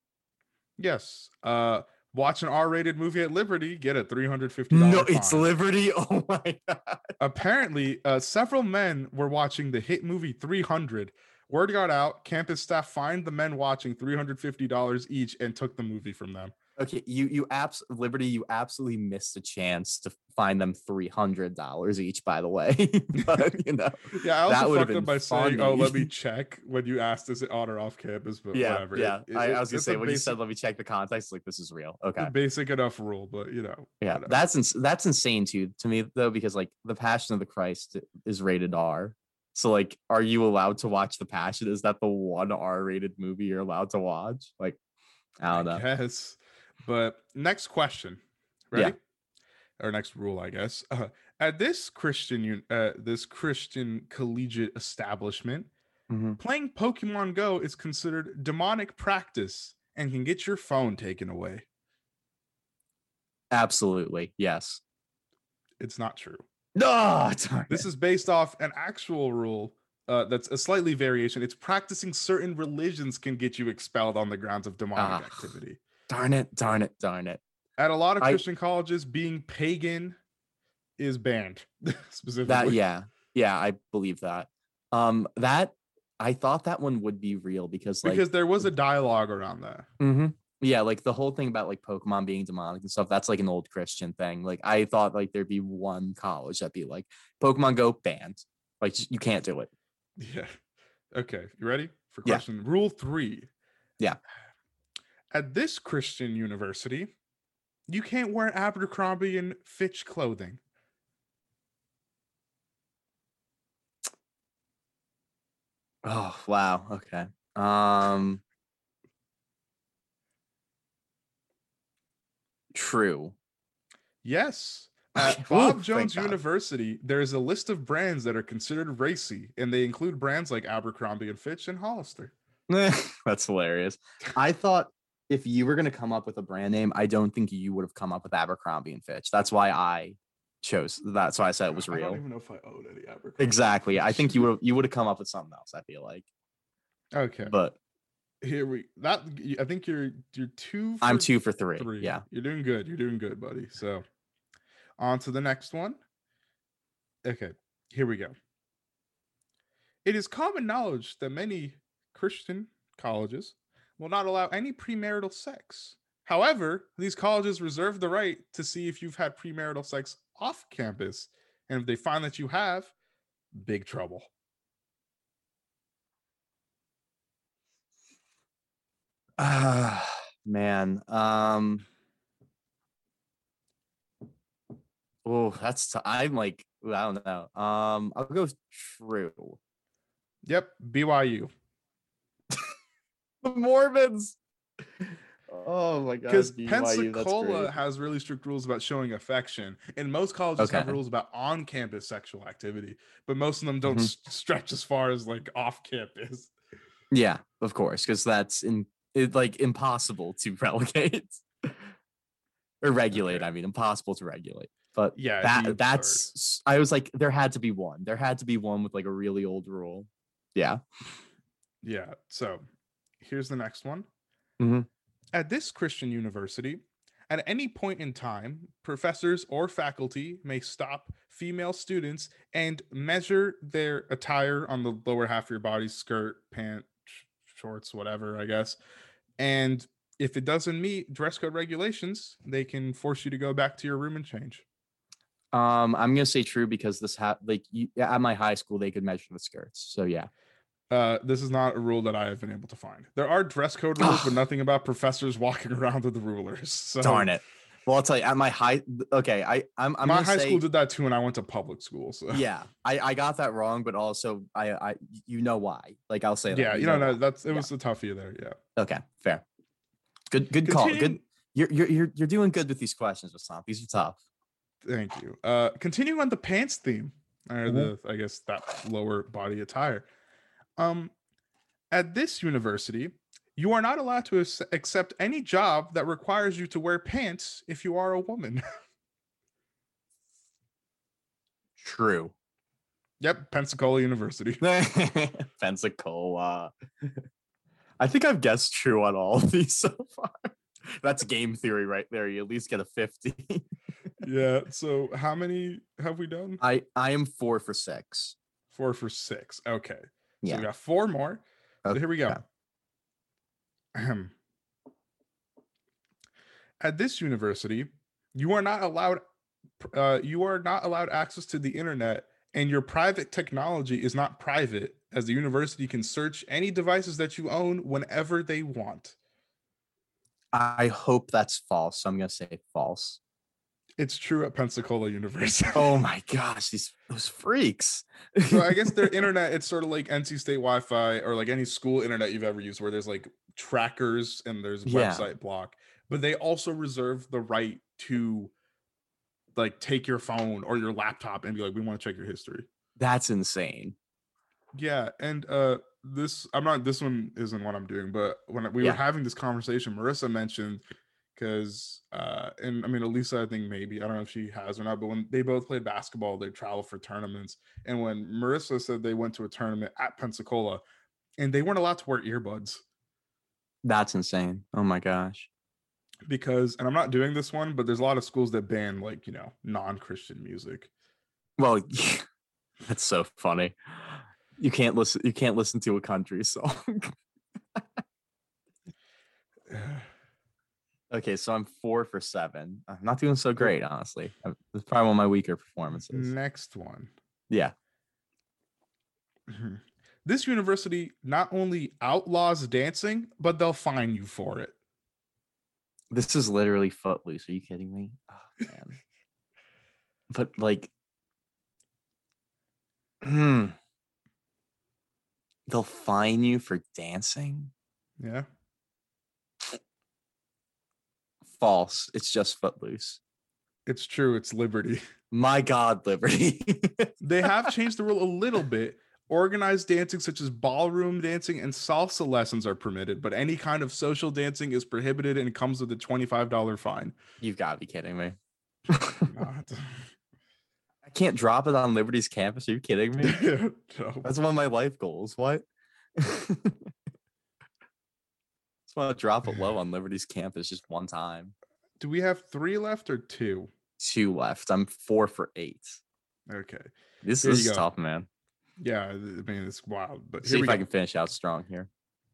Yes. Uh, watch an R-rated movie at Liberty, get a three hundred fifty. No, it's Liberty. Oh my god. Apparently, uh, several men were watching the hit movie 300. Word got out. Campus staff fined the men watching $350 each and took the movie from them. Okay, you you abs Liberty, you absolutely missed a chance to find them three hundred dollars each. By the way, but you know, Yeah, I also fucked up by saying, "Oh, let me check." When you asked, "Is it on or off campus?" But yeah, whatever. Yeah. it- I, I was gonna say when you said, "Let me check the context," like this is real. Okay, basic enough rule, but you know, yeah, whatever. that's ins- that's insane too to me though because like the Passion of the Christ is rated R. So like, are you allowed to watch the Passion? Is that the one R-rated movie you're allowed to watch? Like, I don't know. Yes. But next question. Yeah. Ready? Or next rule, I guess. Uh, at this Christian, uh, this Christian collegiate establishment, Mhm. playing Pokemon Go is considered demonic practice and can get your phone taken away. Absolutely, yes. It's not true. No, This is based off an actual rule uh, that's a slightly variation. It's practicing certain religions can get you expelled on the grounds of demonic Ah. activity. Darn it, darn it, darn it. At a lot of I- Christian colleges, being pagan is banned specifically. That yeah, yeah, I believe that. Um, that I thought that one would be real because like because there was a dialogue around that. Mhm. yeah, like the whole thing about like Pokemon being demonic and stuff. That's like an old Christian thing. Like I thought like there'd be one college that'd be like Pokemon Go banned. Like you can't do it. Yeah. Okay. You ready for Yeah. question rule three? Yeah. At this Christian university, you can't wear Abercrombie and Fitch clothing. Oh wow. Okay. Um. True. Yes. At Bob Jones University, there is a list of brands that are considered racy, and they include brands like Abercrombie and Fitch and Hollister. That's hilarious. I thought if you were going to come up with a brand name, I don't think you would have come up with Abercrombie and Fitch. That's why I chose. That's why I said it was real. I don't even know if I own any Abercrombie. Exactly. I think you would you would have come up with something else. I feel like, Okay. but Here we that I think you're you're two. I'm two for three. three. Yeah. You're doing good. You're doing good, buddy. So on to the next one. Okay, here we go. It is common knowledge that many Christian colleges will not allow any premarital sex. However, these colleges reserve the right to see if you've had premarital sex off campus. And if they find that you have, big trouble. Ah, man. Um. Oh, that's t- I'm like I don't know. Um, I'll go true. Yep, BYU. The Mormons. Oh my god. because Pensacola has really strict rules about showing affection, and most colleges have rules about on-campus sexual activity, but most of them don't Mhm. s- stretch as far as like off-campus. Yeah, of course, because that's in it, like impossible to relegate or regulate. Okay. I mean, impossible to regulate. But Yeah, that that's I was like, there had to be one. There had to be one with like a really old rule. Yeah. Yeah. So here's the next one. Mhm. At this Christian university, at any point in time, professors or faculty may stop female students and measure their attire on the lower half of your body skirt, pant, sh- shorts, whatever, I guess. And if it doesn't meet dress code regulations, they can force you to go back to your room and change. Um, I'm gonna say true because this ha like you, at my high school they could measure the skirts. So yeah. Uh, this is not a rule that I have been able to find. There are dress code rules, but nothing about professors walking around with rulers. So Darn it. Well, I'll tell you at my high. Okay, I I'm I'm my high say, school did that too, and I went to public school. So yeah, I I got that wrong, but also I I you know why? Like I'll say that. yeah, you know, no, that's it Yeah. was a toughie there. Yeah. Okay, fair. Good good call. Good. You're you're you're you're doing good with these questions, Vasant. These are tough. Thank you. Uh, continuing on the pants theme, or Mhm. the I guess that lower body attire. Um, at this university, You are not allowed to accept any job that requires you to wear pants if you are a woman. True. yep, Pensacola University. Pensacola. I think I've guessed true on all of these so far. That's game theory right there. You at least get a 50. yeah. So how many have we done? I I am four for six. Four for six. Okay. So Yeah. we got four more. So here we go. Okay. At this university, you are not allowed uh, you are not allowed access to the internet and your private technology is not private as the university can search any devices that you own whenever they want. I hope that's false. So I'm gonna say false. It's true at Pensacola University. Oh my gosh, these those freaks. so I guess their internet, it's sort of like NC State Wi-Fi or like any school internet you've ever used, where there's like trackers and there's Yeah. website block, but they also reserve the right to like take your phone or your laptop and be like, we want to check your history. That's insane. Yeah, and uh this I'm not this one isn't what I'm doing, but when we Yeah. were having this conversation, Marissa mentioned because uh and I mean Elisa, I think maybe I don't know if she has or not, but when they both played basketball, they travel for tournaments. And when Marissa said they went to a tournament at Pensacola and they weren't allowed to wear earbuds That's insane. Oh my gosh. because and I'm not doing this one, but there's a lot of schools that ban like, you know, non-Christian music. Well, that's so funny. You can't listen. You can't listen to a country song. okay, so I'm four for seven. I'm not doing so great, honestly. Uh, It's probably one of my weaker performances. Next one. Yeah. This university not only outlaws dancing, but they'll fine you for it. This is literally footloose. Are you kidding me? Oh, man. but like, hmm. They'll fine you for dancing? Yeah. False. It's just footloose. It's true. It's liberty. My God, Liberty. They have changed the rule a little bit. Organized dancing, such as ballroom dancing and salsa lessons, are permitted, but any kind of social dancing is prohibited and comes with a $25 fine. You've got to be kidding me. I can't drop it on Liberty's campus. Are you kidding me? No. That's one of my life goals. What? Want to drop it low on Liberty's campus just one time. Do we have three left or two? Two left. I'm four for eight. Okay. This, Here is tough, man. Yeah, I mean, it's wild. But See here we if I can finish out strong here.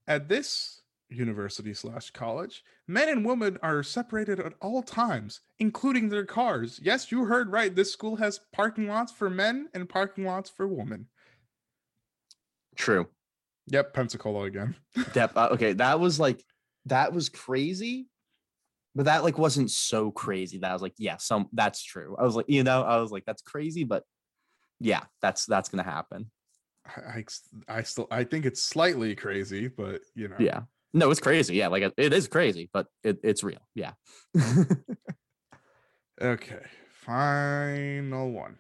At this university slash college, men and women are separated at all times, including their cars. Yes, you heard right. This school has parking lots for men and parking lots for women. True. Yep, Pensacola again. Dep- uh, okay, that was like that was crazy, but that like wasn't so crazy that I was like, yeah, some that's true. I was like, you know, I was like, that's crazy, but yeah, that's that's gonna happen. I, I, still I think it's slightly crazy, but you know. Yeah. No, it's crazy. Yeah, like it- it is crazy, but it, it's real. Yeah. Okay, final one.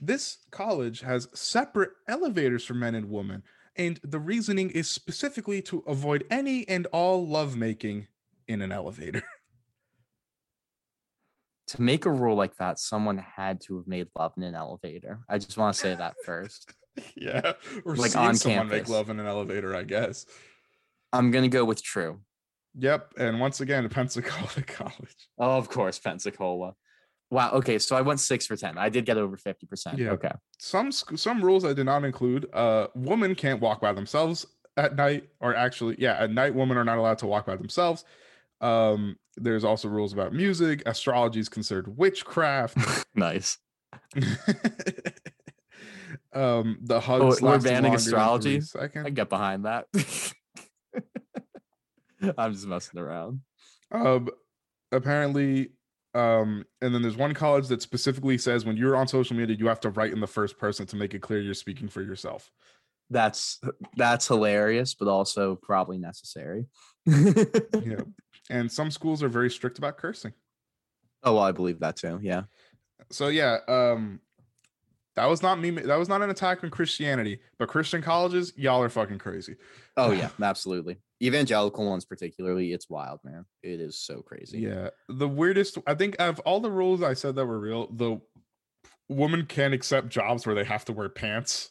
This college has separate elevators for men and women, and the reasoning is specifically to avoid any and all lovemaking in an elevator. to make a rule like that, someone had to have made love in an elevator. I just want to say that first. yeah, or Like on someone make love in an elevator, I guess. I'm gonna go with true. Yep, and once again, Pensacola College. Oh, of course, Pensacola. Wow. Okay, so I went six for ten. I did get over fifty percent. Yeah. Okay. Some some rules I did not include. Uh, women can't walk by themselves at night, or actually, yeah, at night, women are not allowed to walk by themselves. Um, there's also rules about music. Astrology is considered witchcraft. Nice. um, the hugs. Oh, we're banning longer than three astrology? I can get behind that. I'm just messing around. Um, apparently, um, and then there's one college that specifically says when you're on social media, you have to write in the first person to make it clear you're speaking for yourself. That's that's hilarious, but also probably necessary. Yeah. and some schools are very strict about cursing. Oh, well, I believe that too. Yeah. So yeah, um, That was not me. That was not an attack on Christianity, but Christian colleges, y'all are fucking crazy. Oh yeah, absolutely. Evangelical ones particularly, it's wild, man. It is so crazy. Yeah, the weirdest. I think of all the rules I said that were real, the woman can't accept jobs where they have to wear pants.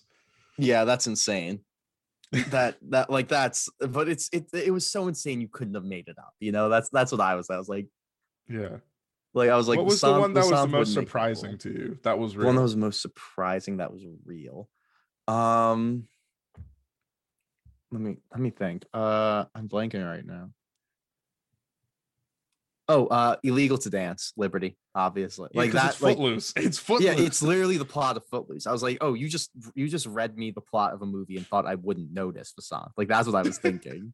Yeah, that's insane. that that like that's but it's it it was so insane you couldn't have made it up. You know, that's that's what I was. I was like Yeah. Like I was like what was the Vasant- one that was the most wouldn't make it surprising to you? That was The real. one that was most surprising that was real. Um let me let me think. Uh I'm blanking right now. Oh, uh illegal to dance, Liberty, obviously. Yeah, like that It's like footloose. It's footloose. yeah, it's literally the plot of Footloose. I was like, oh, you just you just read me the plot of a movie and thought I wouldn't notice Vasant. Like that's what I was thinking,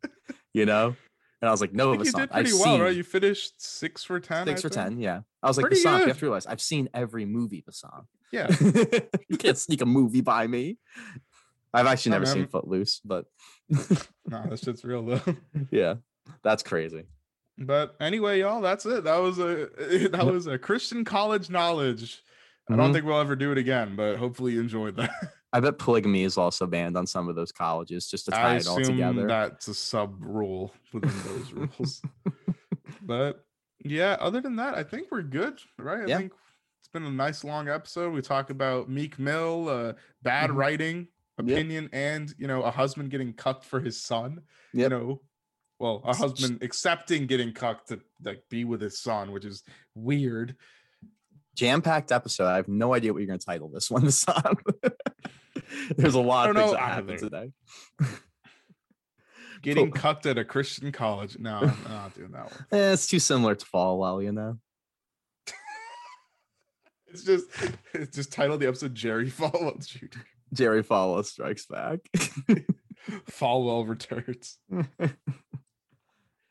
you know. And I was like, no, I think you Vasant. did I've pretty well, seen right? You finished six for ten. six I for think? ten. Yeah, I was like, Pretty Vasant. You have to realize I've seen every movie Vasant. Yeah. you can't sneak a movie by me. I've actually never seen. Footloose, but No, that shit's real though. yeah, that's crazy. But anyway, y'all, that's it. That was a that was a Christian college knowledge. I don't Mhm. think we'll ever do it again, but hopefully you enjoyed that. I bet polygamy is also banned on some of those colleges just to tie I it all assume together. that's a sub rule within those rules. but yeah, other than that, I think we're good, right? I Yeah. think it's been a nice long episode. We talk about Meek Mill, uh, bad Mhm. writing, opinion, and you know, a husband getting cucked for his son. You know, well, a husband accepting getting cucked to like be with his son, which is weird. Jam-packed episode. I have no idea what you're going to title this one. On. There's a lot of things that happened today. Getting Cool. cucked at a Christian college. No, I'm not doing that one. Eh, it's too similar to Falwell, you know. It's just it's just titled the episode Jerry Falwell Jr. Jerry Falwell strikes back. Falwell returns.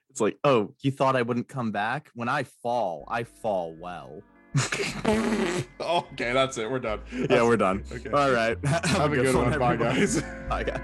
it's like, oh, you thought I wouldn't come back? When I fall, I fall well. okay, that's it. We're done. Yeah, we're done. Okay. All right. Have a good one. Bye, guys. Bye, guys.